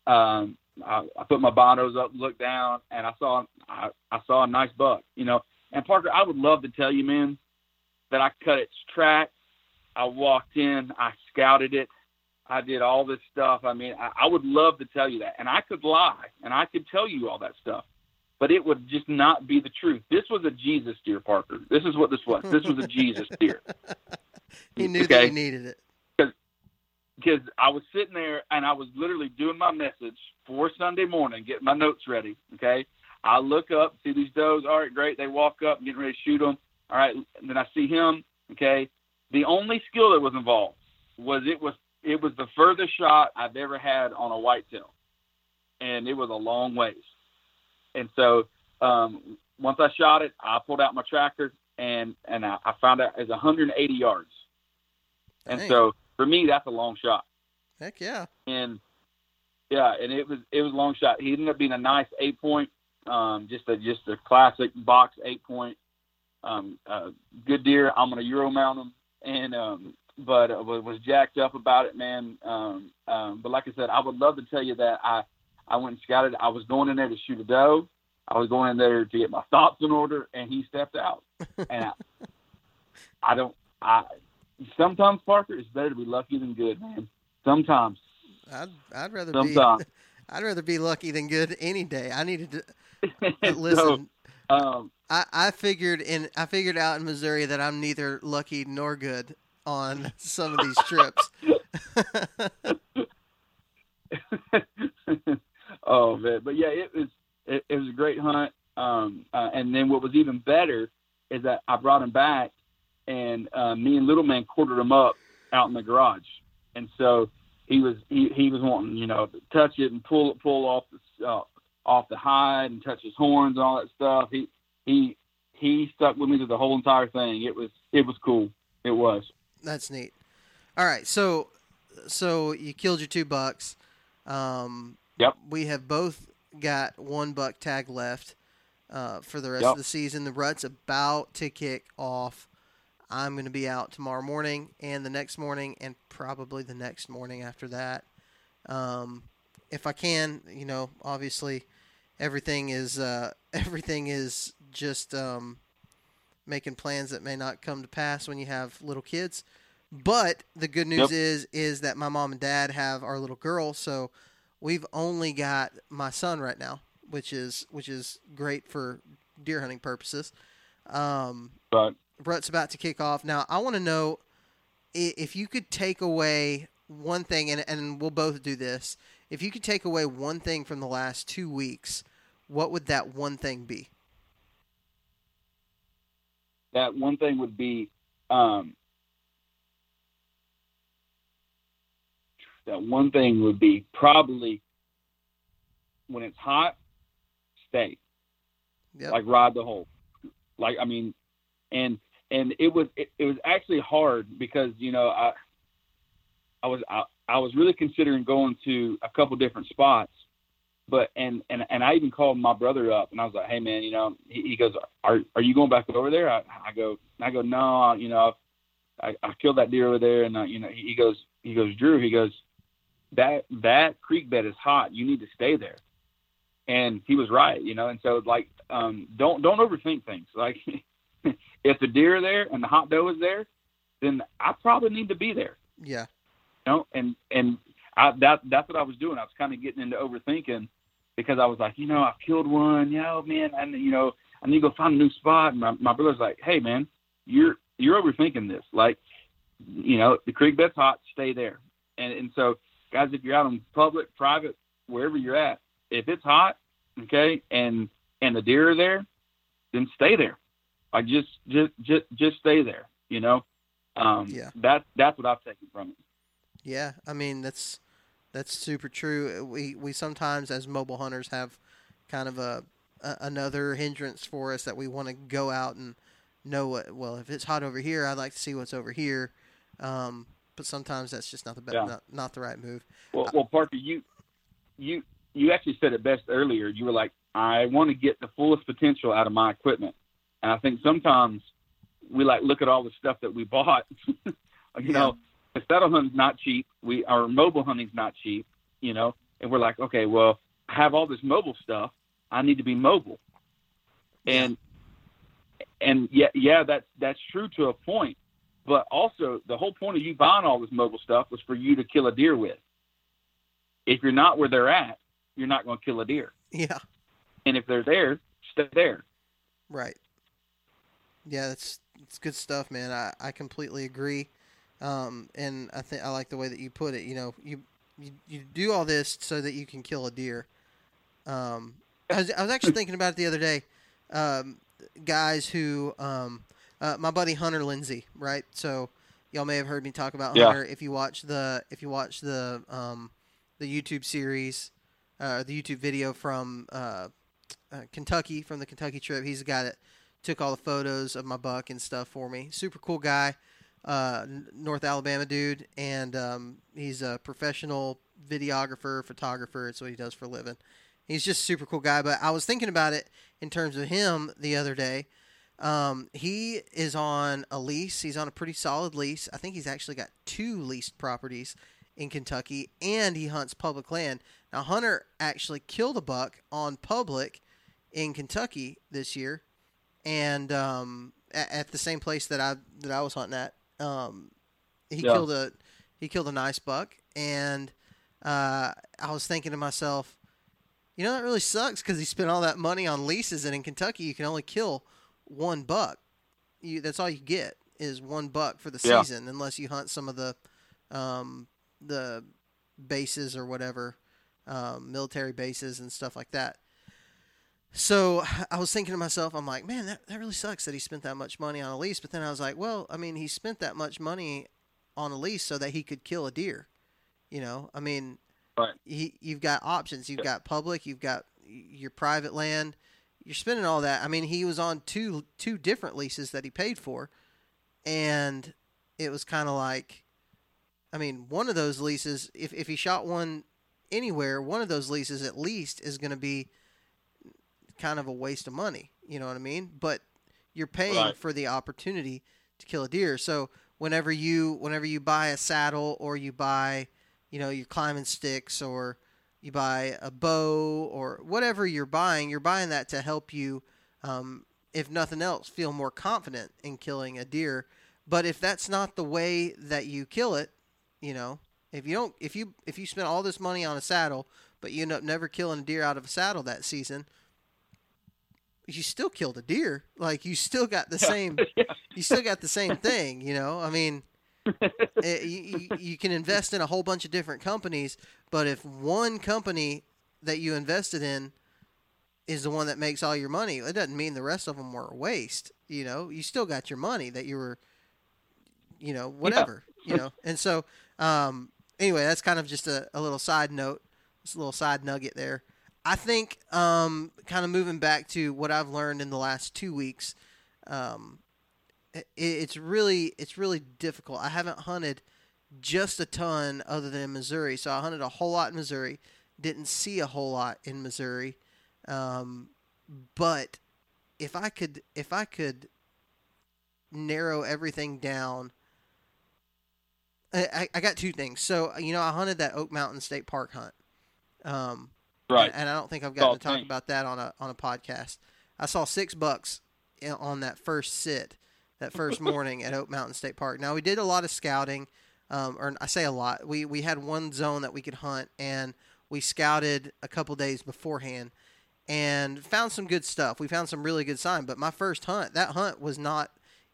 Um, I, I put my binos up, looked down, and I saw I, I saw a nice buck. You know, and Parker, I would love to tell you, man, that I cut its track. I walked in, I scouted it, I did all this stuff. I mean, I, I would love to tell you that, and I could lie, and I could tell you all that stuff but it would just not be the truth. This was a Jesus deer, Parker. This is what this was. This was a Jesus deer. [laughs] he knew okay? that he needed it. Because I was sitting there and I was literally doing my message for Sunday morning, getting my notes ready. Okay. I look up, see these does. All right, great. They walk up, getting ready to shoot them. All right. And then I see him. Okay. The only skill that was involved was it was it was the furthest shot I've ever had on a whitetail, and it was a long ways. And so um, once I shot it, I pulled out my tracker and and I, I found out it's 180 yards. And so for me, that's a long shot. Heck yeah. And yeah, and it was it was a long shot. He ended up being a nice eight point, um, just a just a classic box eight point. Um, uh, good deer. I'm gonna euro mount him, and um, but uh, was jacked up about it, man. Um, um, but like I said, I would love to tell you that I I went and scouted. I was going in there to shoot a doe. I was going in there to get my thoughts in order, and he stepped out. [laughs] And I, I don't. I sometimes Parker, it's better to be lucky than good, man. Sometimes. I'd I'd rather sometimes. be [laughs] I'd rather be lucky than good any day. I needed to [laughs] listen. so, um, I I figured in I figured out in Missouri that I'm neither lucky nor good on some of these trips. Oh man, but yeah, it was it, it was a great hunt. Um, uh, and then what was even better is that I brought him back, and uh, me and Little Man quartered him up out in the garage, and so he was he, he was wanting you know to touch it and pull pull off the uh, off the hide and touch his horns and all that stuff. He he he stuck with me through the whole entire thing. It was it was cool. It was. That's neat. All right, so so you killed your two bucks. Um, Yep. We have both got one buck tag left uh, for the rest Yep. of the season. The rut's about to kick off. I'm going to be out tomorrow morning and the next morning, and probably the next morning after that. Um, if I can, you know, obviously, everything is uh, [laughs] everything is just um, making plans that may not come to pass when you have little kids. But the good news Yep. is is that my mom and dad have our little girl, so we've only got my son right now, which is which is great for deer hunting purposes. Um, But Rut's about to kick off. Now, I want to know if you could take away one thing, and, and we'll both do this. If you could take away one thing from the last two weeks, what would that one thing be? that one thing would be um, that one thing would be probably when it's hot, stay Yep. like ride the hole. Like I mean, and and it was it, it was actually hard because you know I I was I, I was really considering going to a couple different spots, but and and and I even called my brother up and I was like, hey man, you know, he, he goes, are are you going back over there? I, I go I go no, you know, I, I killed that deer over there, and uh, you know he he goes he goes Drew he goes that that creek bed is hot. You need to stay there and he was right, you know. And so like, um, don't don't overthink things. [laughs] Like, if the deer are there and the hot doe is there, then I probably need to be there, Yeah. you know. And and I, that that's what I was doing. I was kind of getting into overthinking because I was like, you know, I've killed one, yeah, oh, man, and you know, I need to go find a new spot. And my my brother's like, hey man, you're you're overthinking this. Like, you know, the creek bed's hot, stay there. And and so guys, if you're out in public, private, wherever you're at, if it's hot, okay, and and the deer are there, then stay there. Like just just just just stay there. You know, um, Yeah. That's that's what I've taken from it. Yeah, I mean that's that's super true. We we sometimes as mobile hunters have kind of a, a another hindrance for us that we want to go out and know what. Well, if it's hot over here, I'd like to see what's over here. Um, but sometimes that's just not the best, Yeah. not, not the right move. Well, well, Parker, you you you actually said it best earlier. You were like, I want to get the fullest potential out of my equipment, and I think sometimes we like look at all the stuff that we [laughs] bought. you know, the saddle hunting's not cheap. We our mobile hunting's not cheap. You know, and we're like, okay, well, I have all this mobile stuff. I need to be mobile, and and yeah, yeah, that's that's true to a point. But also, the whole point of you buying all this mobile stuff was for you to kill a deer with. If you're not where they're at, you're not going to kill a deer. Yeah, And if they're there, stay there. right. Yeah, that's it's good stuff, man. I, I completely agree. Um, and I think I like the way that you put it. You know, you you, you do all this so that you can kill a deer. Um, I was, I was actually [laughs] thinking about it the other day. Um, guys who, um, uh, my buddy Hunter Lindsay, right? So y'all may have heard me talk about Yeah. Hunter if you watch the if you watch the um, the YouTube series, uh, the YouTube video from uh, uh, Kentucky from the Kentucky trip. He's the guy that took all the photos of my buck and stuff for me. Super cool guy, uh, North Alabama dude, and um, he's a professional videographer, photographer. It's what he does for a living. He's just a super cool guy. But I was thinking about it in terms of him the other day. Um, he is on a lease. He's on a pretty solid lease. I think he's actually got two leased properties in Kentucky, and he hunts public land. Now, Hunter actually killed a buck on public in Kentucky this year, and um, at, at the same place that I that I was hunting at. Um, he Yeah. killed a he killed a nice buck, and uh, I was thinking to myself, you know, that really sucks because he spent all that money on leases, and in Kentucky you can only kill one buck. You that's all you get is one buck for the Yeah. season, unless you hunt some of the um, the bases or whatever um, military bases and stuff like that. So I was thinking to myself, I'm like, man, that, that really sucks that he spent that much money on a lease. But then I was like, well, I mean, he spent that much money on a lease so that he could kill a deer. You know, I mean, Right. he, you've got options. You've got public. You've got your private land. You're spending all that. I mean, he was on two two different leases that he paid for, and it was kind of like, I mean, one of those leases, if if he shot one anywhere, one of those leases at least is going to be kind of a waste of money. You know what I mean? But you're paying Right. for the opportunity to kill a deer. So whenever you whenever you buy a saddle or you buy, you know, your climbing sticks or you buy a bow or whatever you're buying, you're buying that to help you, um, if nothing else, feel more confident in killing a deer. But if that's not the way that you kill it, you know, if you don't, if you if you spend all this money on a saddle, but you end up never killing a deer out of a saddle that season, you still killed a deer. Like you still got the same, [laughs] you still got the same thing. You know, I mean, you, you- you can invest in a whole bunch of different companies, but if one company that you invested in is the one that makes all your money, it doesn't mean the rest of them were a waste. You know, you still got your money that you were, you know, whatever. You know, and so um, anyway, that's kind of just a, a little side note, just a little side nugget there. I think um, kind of moving back to what I've learned in the last two weeks. Um, it's really it's really difficult. I haven't hunted just a ton other than in Missouri, so I hunted a whole lot in Missouri. Didn't see a whole lot in Missouri, um, but if I could if I could narrow everything down. I, I- I got two things. So you know, I hunted that Oak Mountain State Park hunt. Um, Right. and, and I don't think I've gotten Oh, to talk thanks. about that on a on a podcast. I saw six bucks on that first sit, that first morning at Oak Mountain State Park. Now we did a lot of scouting, um, or I say a lot. We we had one zone that we could hunt, and we scouted a couple days beforehand, and found some good stuff. We found some really good sign. But my first hunt, that hunt was not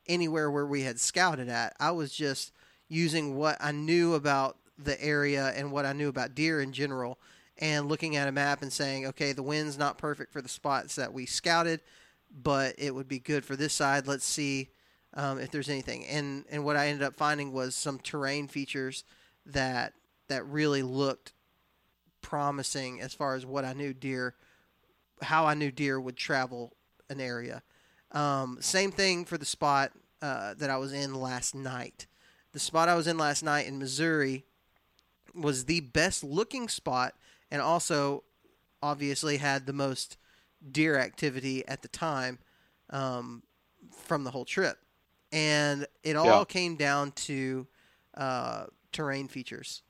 anywhere where we had scouted at. I was just using what I knew about the area and what I knew about deer in general and looking at a map and saying, okay, the wind's not perfect for the spots that we scouted, but it would be good for this side. Let's see um, if there's anything. And and what I ended up finding was some terrain features that that really looked promising as far as what I knew deer, how I knew deer would travel an area. Um, same thing for the spot uh, that I was in last night. The spot I was in last night in Missouri was the best looking spot and also obviously had the most deer activity at the time um, from the whole trip. And it all Yeah. came down to uh, terrain features.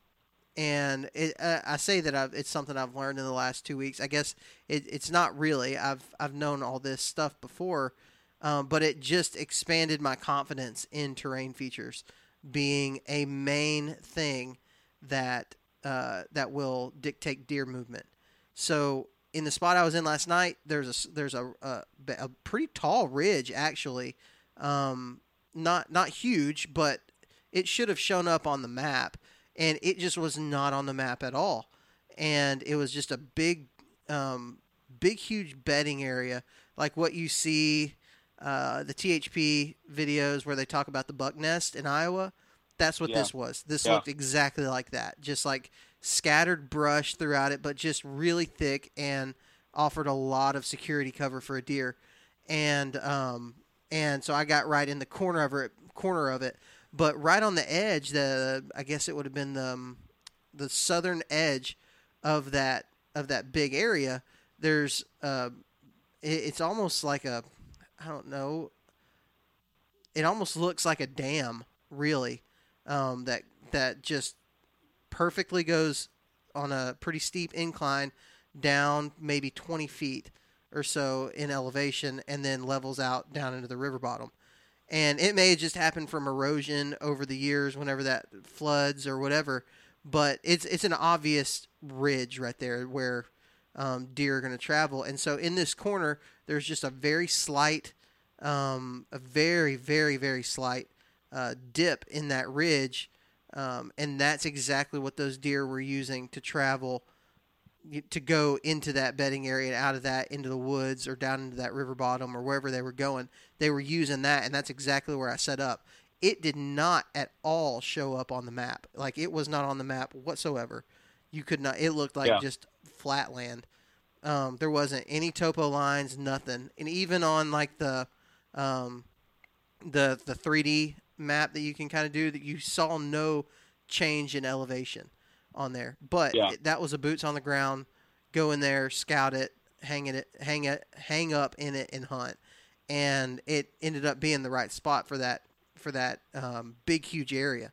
And it, uh, I say that I've, it's something I've learned in the last two weeks. I guess it, it's not really. I've I've known all this stuff before, um, but it just expanded my confidence in terrain features being a main thing that uh, that will dictate deer movement. So in the spot I was in last night, there's a there's a a, a pretty tall ridge actually, um, not not huge, but it should have shown up on the map, and it just was not on the map at all, and it was just a big, um, big huge bedding area like what you see. Uh, the THP videos where they talk about the buck nest in Iowa, that's what Yeah. this was. This Yeah. looked exactly like that. Just like scattered brush throughout it, but just really thick and offered a lot of security cover for a deer. And um, and so I got right in the corner of it, corner of it, but right on the edge. The I guess it would have been the um, the southern edge of that of that big area. There's uh, it, it's almost like a I don't know. It almost looks like a dam, really, um, that that just perfectly goes on a pretty steep incline down maybe 20 feet or so in elevation and then levels out down into the river bottom. And it may have just happened from erosion over the years whenever that floods or whatever, but it's it's an obvious ridge right there where um, deer are going to travel. And so in this corner, there's just a very slight, um, a very, very, very slight uh, dip in that ridge. Um, and that's exactly what those deer were using to travel to go into that bedding area and out of that into the woods or down into that river bottom or wherever they were going. They were using that, and that's exactly where I set up. It did not at all show up on the map. Like it was not on the map whatsoever. You could not. It looked like Yeah. just flat land. Um, there wasn't any topo lines, nothing, and even on like the um, the the 3D map that you can kind of do, that you saw no change in elevation on there. But Yeah. it- that was a boots on the ground, go in there, scout it, hang it, hang it, hang up in it, and hunt. And it ended up being the right spot for that for that um, big huge area.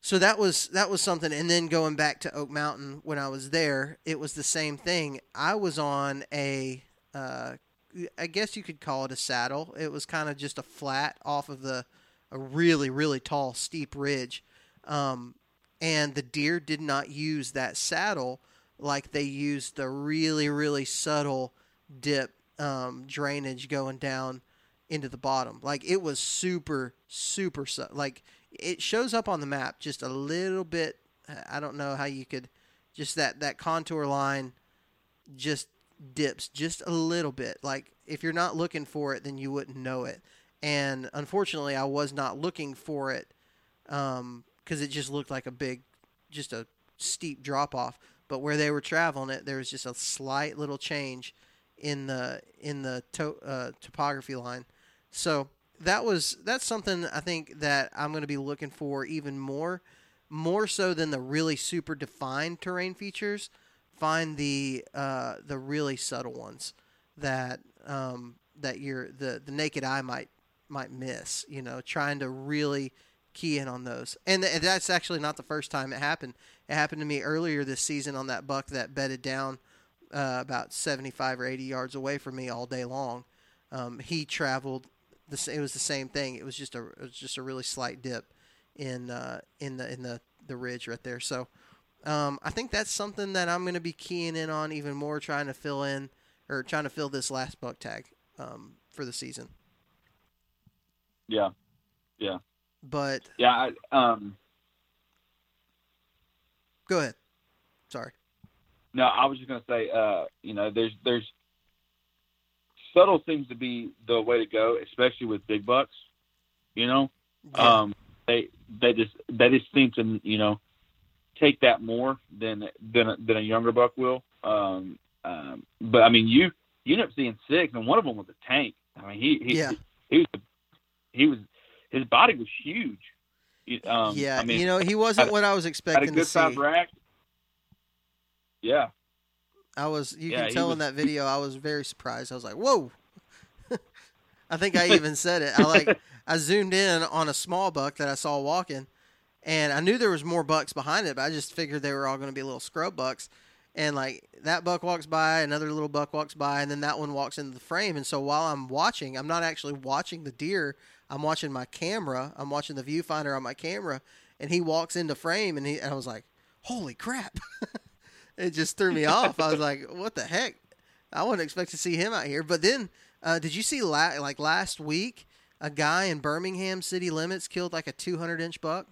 So that was that was something. And then going back to Oak Mountain when I was there, it was the same thing. I was on a, uh, I guess you could call it a saddle. It was kind of just a flat off of the a really really tall steep ridge, um, and the deer did not use that saddle like they used the really really subtle dip um, drainage going down into the bottom. Like it was super super su- like it shows up on the map just a little bit. I don't know how you could just that that contour line just dips just a little bit. Like if you're not looking for it, then you wouldn't know it. And unfortunately, I was not looking for it because it just looked like a big, just a steep drop off. But where they were traveling it, there was just a slight little change in the in the to, uh, topography line. So that was that's something I think that I'm going to be looking for even more, more so than the really super defined terrain features. Find the uh, the really subtle ones that um, that you're the the naked eye might might miss. You know, trying to really key in on those. And th- that's actually not the first time it happened. It happened to me earlier this season on that buck that bedded down uh, about 75 or 80 yards away from me all day long. Um, he traveled. The, it was the same thing. It was just a it was just a really slight dip in uh, in the in the the ridge right there. So um, I think that's something that I'm going to be keying in on even more, trying to fill in or trying to fill this last buck tag um, for the season. Yeah, yeah. But Yeah. I, um, go ahead. Sorry. no, I was just gonna say, uh, you know, there's there's subtle seems to be the way to go, especially with big bucks. You know, Yeah. um, they they just they just seem to you know take that more than than a, than a younger buck will. Um, um, but I mean, you you ended up seeing six, and one of them was a tank. I mean, he he Yeah. he was he was his body was huge. Um, yeah, I mean, you know, he wasn't had- what I was had a expecting to good size see. rack. Yeah, I was. You Yeah, can tell in that video. I was very surprised. I was like, "Whoa!" [laughs] I think I even said it. I like. [laughs] I zoomed in on a small buck that I saw walking, and I knew there was more bucks behind it, but I just figured they were all going to be little scrub bucks. And like that buck walks by, another little buck walks by, and then that one walks into the frame. And so while I'm watching, I'm not actually watching the deer. I'm watching my camera. I'm watching the viewfinder on my camera, and he walks into frame, and he. And I was like, "Holy crap!" [laughs] it just threw me off. I was [laughs] like, "What the heck?" I wouldn't expect to see him out here. But then, uh, did you see la- like last week a guy in Birmingham city limits killed like a 200 inch buck?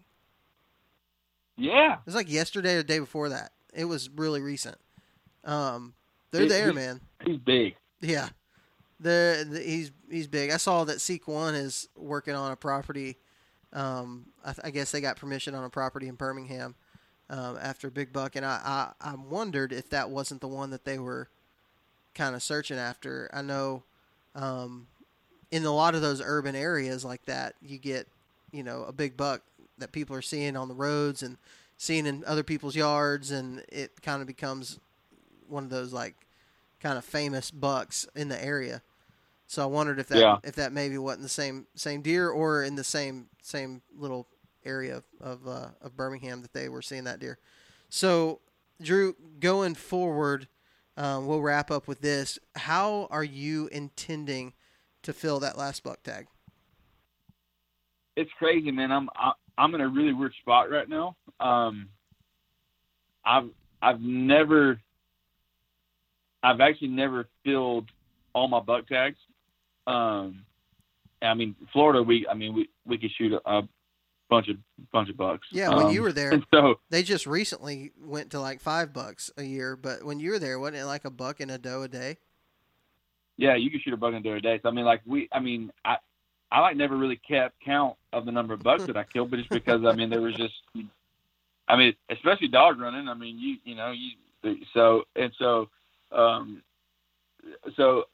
yeah. It was like yesterday or the day before that. It was really recent. Um, they're He- there, he- man. He's big. Yeah, they're, th he's he's big. I saw that Seek One is working on a property. Um, I, I guess they got permission on a property in Birmingham um, after Big Buck, and I, I I wondered if that wasn't the one that they were kind of searching after. I know um, in a lot of those urban areas like that, you get you know a big buck that people are seeing on the roads and seeing in other people's yards, and it kind of becomes one of those like kind of famous bucks in the area. So I wondered if that Yeah. if that maybe wasn't the same same deer or in the same same little area of of, uh, of Birmingham that they were seeing that deer. So Drew, going forward, um, we'll wrap up with this. How are you intending to fill that last buck tag? It's crazy, man. I'm I, I'm in a really weird spot right now. Um, I've I've never I've actually never filled all my buck tags. Um, I mean, Florida, we I mean we we could shoot a bunch of bunch of bucks. Yeah, when Um, you were there, [laughs] so they just recently went to like five bucks a year. But when you were there, wasn't it like a buck and a doe a day? yeah, you could shoot a buck in a day. So I mean, like we, I mean, I, I like never really kept count of the number of bucks that I killed, but just [laughs] because I mean there was just, I mean, especially dog running. I mean, you you know you so and so, um, so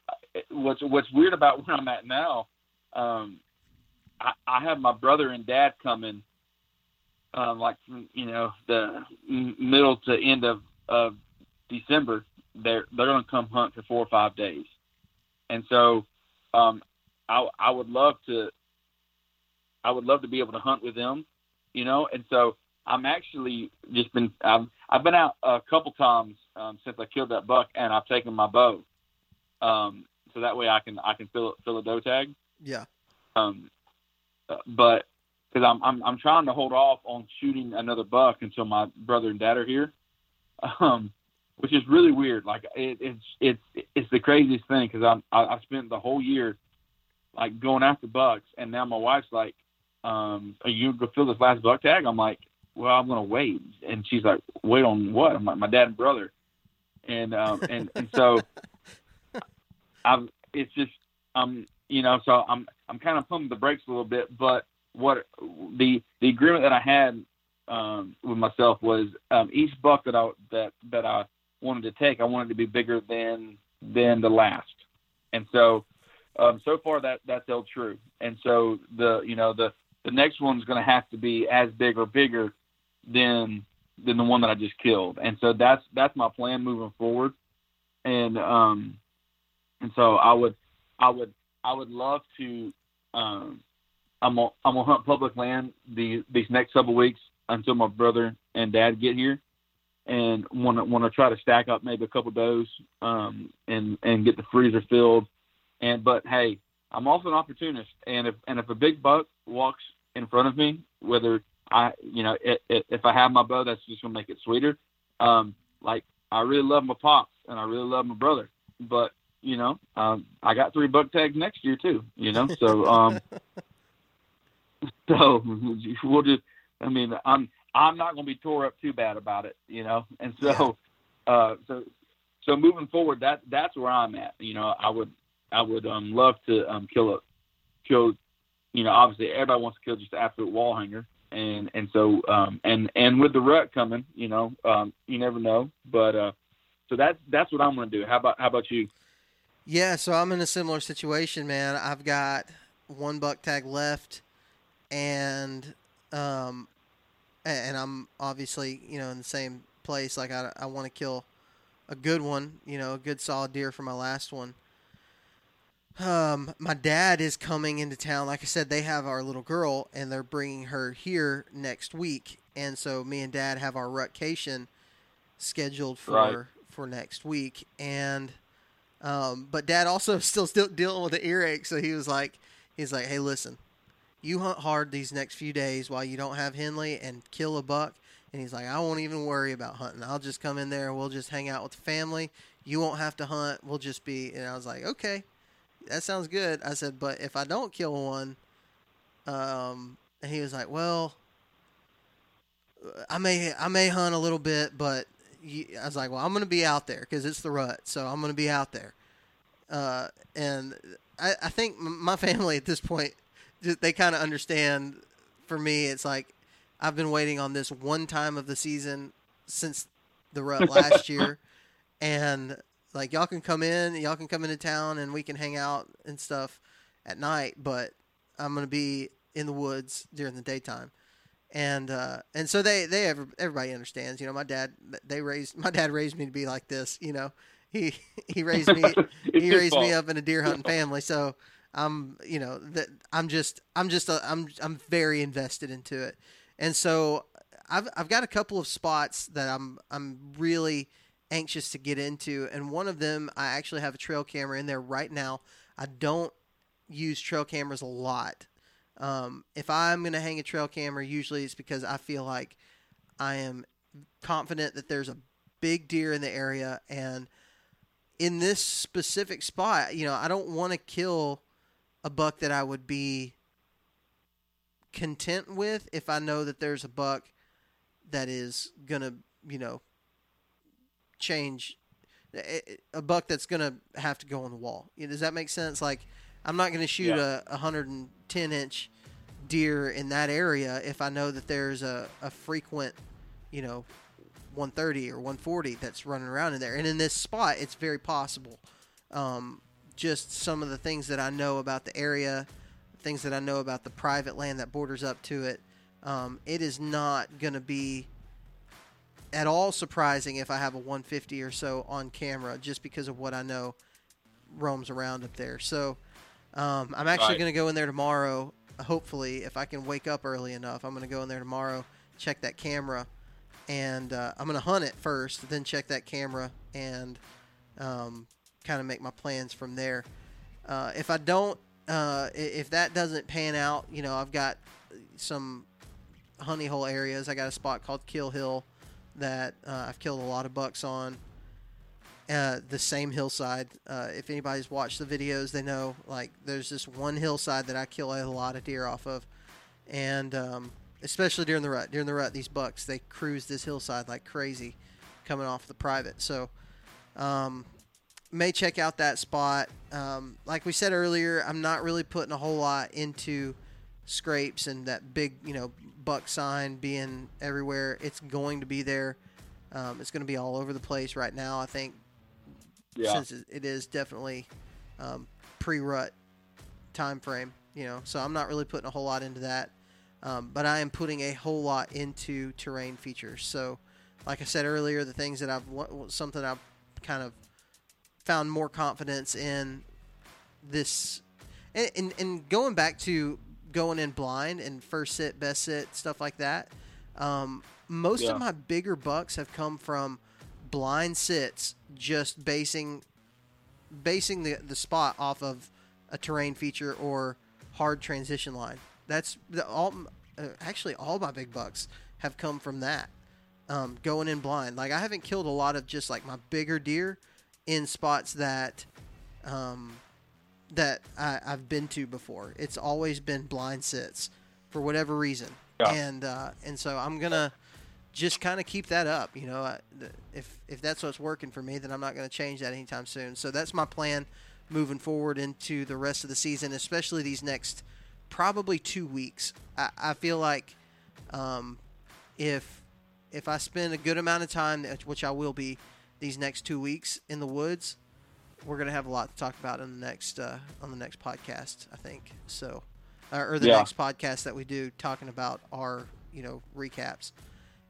what's what's weird about [laughs] where I'm at now, um, I, I have my brother and dad coming, um, like you know the middle to end of of December. They're they're gonna come hunt for four or five days, and so um, I I would love to I would love to be able to hunt with them, you know, and so I'm actually just been I've I've been out a couple times um, since I killed that buck, and I've taken my bow, um, so that way I can I can fill fill a doe tag. Yeah. Um, but because I'm, I'm I'm trying to hold off on shooting another buck until my brother and dad are here, [laughs] um, which is really weird. Like it, it's it's it's the craziest thing because I'm I, I spent the whole year like going after bucks, and now my wife's like, um, "Are you gonna fill this last buck tag?" I'm like, "Well, I'm gonna wait," and she's like, "Wait on what?" I'm like, "My dad and brother," and um, and and so [laughs] I'm. It's just um, you know, so I'm I'm kind of pumping the brakes a little bit, but what the the agreement that I had um, with myself was um, each buck that I that that I wanted to take, I wanted to be bigger than than the last, and so um, so far that that's held true. And so the you know the the next one's going to have to be as big or bigger than than the one that I just killed, and so that's that's my plan moving forward, and um and so I would I would I would love to um I'm gonna, I'm gonna hunt public land the these next couple weeks until my brother and dad get here, and want to want to try to stack up maybe a couple does um, and and get the freezer filled. And but hey, I'm also an opportunist, and if and if a big buck walks in front of me, whether I you know it, it, if I have my bow, that's just gonna make it sweeter. Um, like I really love my pops and I really love my brother, but you know um, I got three buck tags next year too. You know, so um, [laughs] so we'll just I mean I'm I'm not gonna be tore up too bad about it. You know, and so uh, so so moving forward, that that's where I'm at. You know, I would I would um, love to um, kill a kill. You know, obviously everybody wants to kill just an absolute wall hanger, and and so um, and and with the rut coming, you know, um, you never know. But uh, so that's that's what I'm going to do. How about how about you? Yeah, so I'm in a similar situation, man. I've got one buck tag left, and um, and I'm obviously you know in the same place. Like I I want to kill a good one, you know, a good solid deer for my last one. Um, my dad is coming into town. Like I said, they have our little girl, and they're bringing her here next week. And so me and dad have our rutcation scheduled for Right. for next week. And um, but dad also [laughs] still still dealing with the earache, so he was like, he's like, hey, listen, you hunt hard these next few days while you don't have Henley and kill a buck. And he's like, I won't even worry about hunting. I'll just come in there we'll just hang out with the family. You won't have to hunt. We'll just be. And I was like, okay, that sounds good. I said, but if I don't kill one, um, and he was like, well, I may I may hunt a little bit, but I was like, well, I'm going to be out there because it's the rut, so I'm going to be out there. Uh, and I, I think m- my [laughs] family at this point, they kind of understand. For me, it's like I've been waiting on this one time of the season since the rut [laughs] last year, and like y'all can come in, y'all can come into town, and we can hang out and stuff at night. But I'm gonna be in the woods during the daytime, and uh, and so they they everybody understands. You know, my dad they raised my dad raised me to be like this. You know, he [laughs] he raised me [laughs] he raised me up in a deer hunting [laughs] family, so I'm you know that I'm just I'm just a, I'm I'm very invested into it, and so I've I've got a couple of spots that I'm I'm really anxious to get into, and one of them I actually have a trail camera in there right now. I don't use trail cameras a lot. Um, if I'm gonna hang a trail camera, usually it's because I feel like I am confident that there's a big deer in the area and in this specific spot, you know, I don't want to kill a buck that I would be content with if I know that there's a buck that is gonna, you know, change a buck that's gonna have to go on the wall. Does that make sense? Like, I'm not gonna shoot Yeah. a 110 inch deer in that area if I know that there's a, a frequent, you know, 130 or 140 that's running around in there. And in this spot, it's very possible. Um, just some of the things that I know about the area, things that I know about the private land that borders up to it. Um, it is not going to be at all surprising if I have a 150 or so on camera just because of what I know roams around up there. So um, I'm actually Right. going to go in there tomorrow. Hopefully, if I can wake up early enough, I'm going to go in there tomorrow, check that camera, and uh, I'm going to hunt it first, then check that camera and um, kind of make my plans from there. Uh, if I don't, uh, if that doesn't pan out, you know, I've got some honey hole areas. I got a spot called Kill Hill that uh, I've killed a lot of bucks on. Uh, the same hillside. Uh, if anybody's watched the videos, they know like there's this one hillside that I kill a lot of deer off of, and um, especially during the rut. During the rut, these bucks they cruise this hillside like crazy, coming off the private. So, um, may check out that spot. Um, like we said earlier, I'm not really putting a whole lot into scrapes and that big, you know, buck sign being everywhere. It's going to be there. Um, it's going to be all over the place right now. I think Yeah. since it- is definitely um, pre-rut time frame, you know. So I'm not really putting a whole lot into that, um, but I am putting a whole lot into terrain features. So, like I said earlier, the things that I've something I've kind of found more confidence in this, and, and, and going back to going in blind and first sit, best sit, stuff like that. Um, most Yeah. of my bigger bucks have come from blind sits, just basing basing the, the spot off of a terrain feature or hard transition line. That's the all. Uh, actually, all my big bucks have come from that. Um, going in blind, like I haven't killed a lot of just like my bigger deer in spots that um, that I, I've been to before. It's always been blind sits for whatever reason, Yeah. and uh, and so I'm gonna just kind of keep that up. You know, I, if if that's what's working for me, then I'm not going to change that anytime soon. So that's my plan moving forward into the rest of the season, especially these next probably two weeks. I, I feel like um, if if I spend a good amount of time, which I will be, these next two weeks in the woods, we're gonna have a lot to talk about in the next uh, on the next podcast. I think so, uh, or the Yeah. next podcast that we do talking about our you know recaps.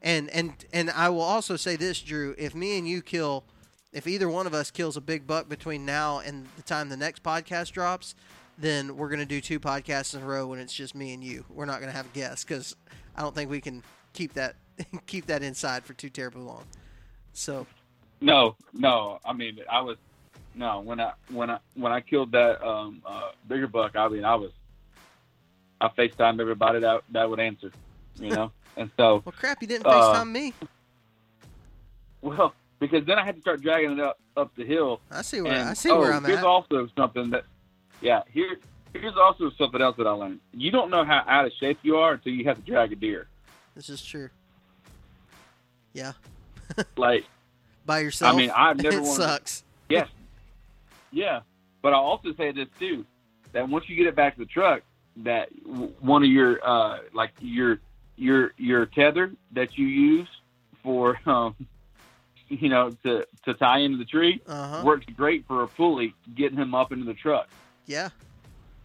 And and and I will also say this, Drew. If me and you kill, if either one of us kills a big buck between now and the time the next podcast drops, then we're gonna do two podcasts in a row when it's just me and you. We're not gonna have guests because I don't think we can keep that [laughs] keep that inside for too terribly long. So No, no. I mean, I was no when I when I when I killed that um, uh, bigger buck. I mean, I was I Facetime everybody that that would answer, you know. [laughs] and so, well, crap, you didn't Uh, Facetime me. [laughs] well, because then I had to start dragging it up up the hill. I see where And, I see oh, where I'm here's at. also something that, yeah, here here's also something else that I learned. You don't know how out of shape you are until you have to drag a deer. This is true. Yeah, [laughs] Like, by yourself. I mean, I've never [laughs] it wanted- sucks. Yes. Yeah. But I'll also say this too, that once you get it back to the truck, that one of your uh like your your your tether that you use for [laughs] um you know to to tie into the tree Uh huh. works great for a pulley getting him up into the truck. Yeah.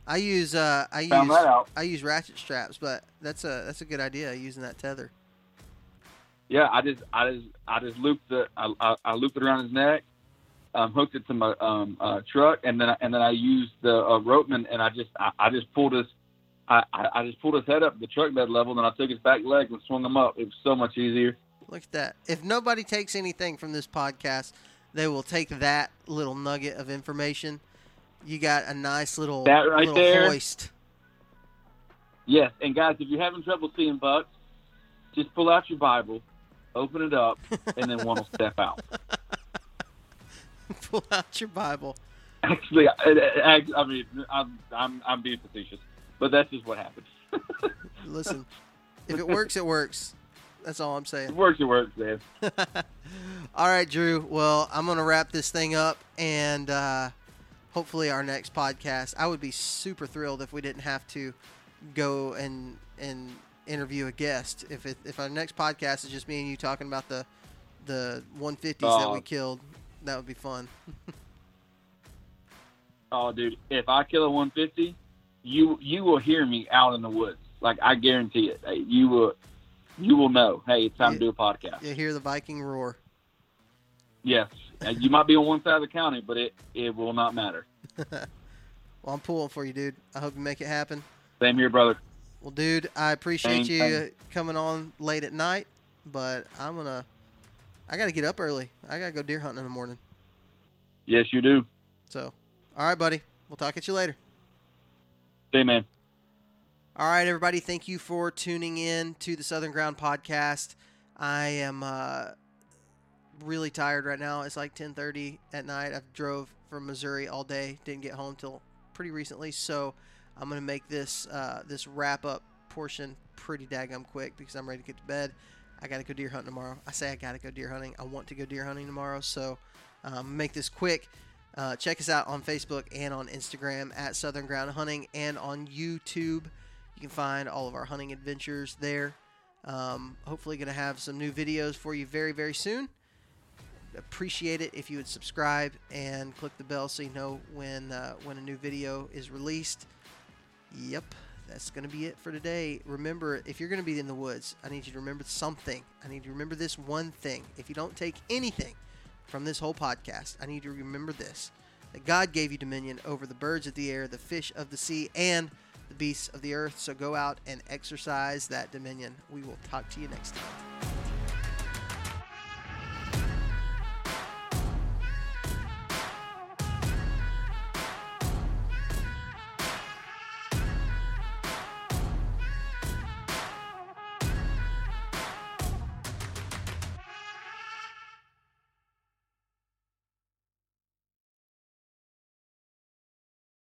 I use uh I Found use. I use ratchet straps, but that's a that's a good idea using that tether. Yeah, I just I just I just looped the I, I, I looped it around his neck, um, hooked it to my um, uh, truck, and then I- and then I used the uh, ropeman, and I just I, I just pulled his I, I just pulled his head up the truck bed level, and then I took his back legs and swung him up. It was so much easier. Look at that. If nobody takes anything from this podcast, they will take that little nugget of information. You got a nice little That right little there. hoist. Yes, and guys, if you're having trouble seeing bucks, just pull out your Bible, open it up, and then one will step out. [laughs] Pull out your Bible. Actually, I, I, I mean, I'm, I'm I'm being facetious, but that's just what happens. [laughs] Listen, if it works, it works. That's all I'm saying. It works, it works, man. [laughs] all right, Drew. Well, I'm gonna wrap this thing up, and uh, hopefully our next podcast. I would be super thrilled if we didn't have to go and and interview a guest. If it, if our next podcast is just me and you talking about the the 150s that we killed, that would be fun. [laughs] Oh, dude, if I kill a 150, you you will hear me out in the woods. Like I guarantee it. You will you will know. Hey, it's time to do a podcast. You hear the Viking roar. Yes, And you might be on one side of the county, but it it will not matter. [laughs] Well, I'm pulling for you, dude. I hope you make it happen. Same here, brother. Well, dude, I appreciate Same you thing. coming on late at night, but I'm gonna. I gotta get up early. I gotta go deer hunting in the morning. Yes, you do. So, all right, buddy. We'll talk at you later. See, man. All right, everybody. Thank you for tuning in to the Southern Ground podcast. I am uh, really tired right now. It's like 10:30 at night. I've drove from Missouri all day. Didn't get home till pretty recently, so I'm gonna make this uh, this wrap up portion pretty daggum quick because I'm ready to get to bed. I gotta go deer hunting tomorrow. I say I gotta go deer hunting. I want to go deer hunting tomorrow, so um, make this quick. Uh, check us out on Facebook and on Instagram at Southern Ground Hunting and on YouTube. You can find all of our hunting adventures there. Um, hopefully, going to have some new videos for you very, very soon. Appreciate it if you would subscribe and click the bell so you know when uh, when a new video is released. Yep, that's going to be it for today. Remember, if you're going to be in the woods, I need you to remember something. I need you to remember this one thing. If you don't take anything from this whole podcast, I need you to remember this that God gave you dominion over the birds of the air, the fish of the sea, and the beasts of the earth. So go out and exercise that dominion. We will talk to you next time.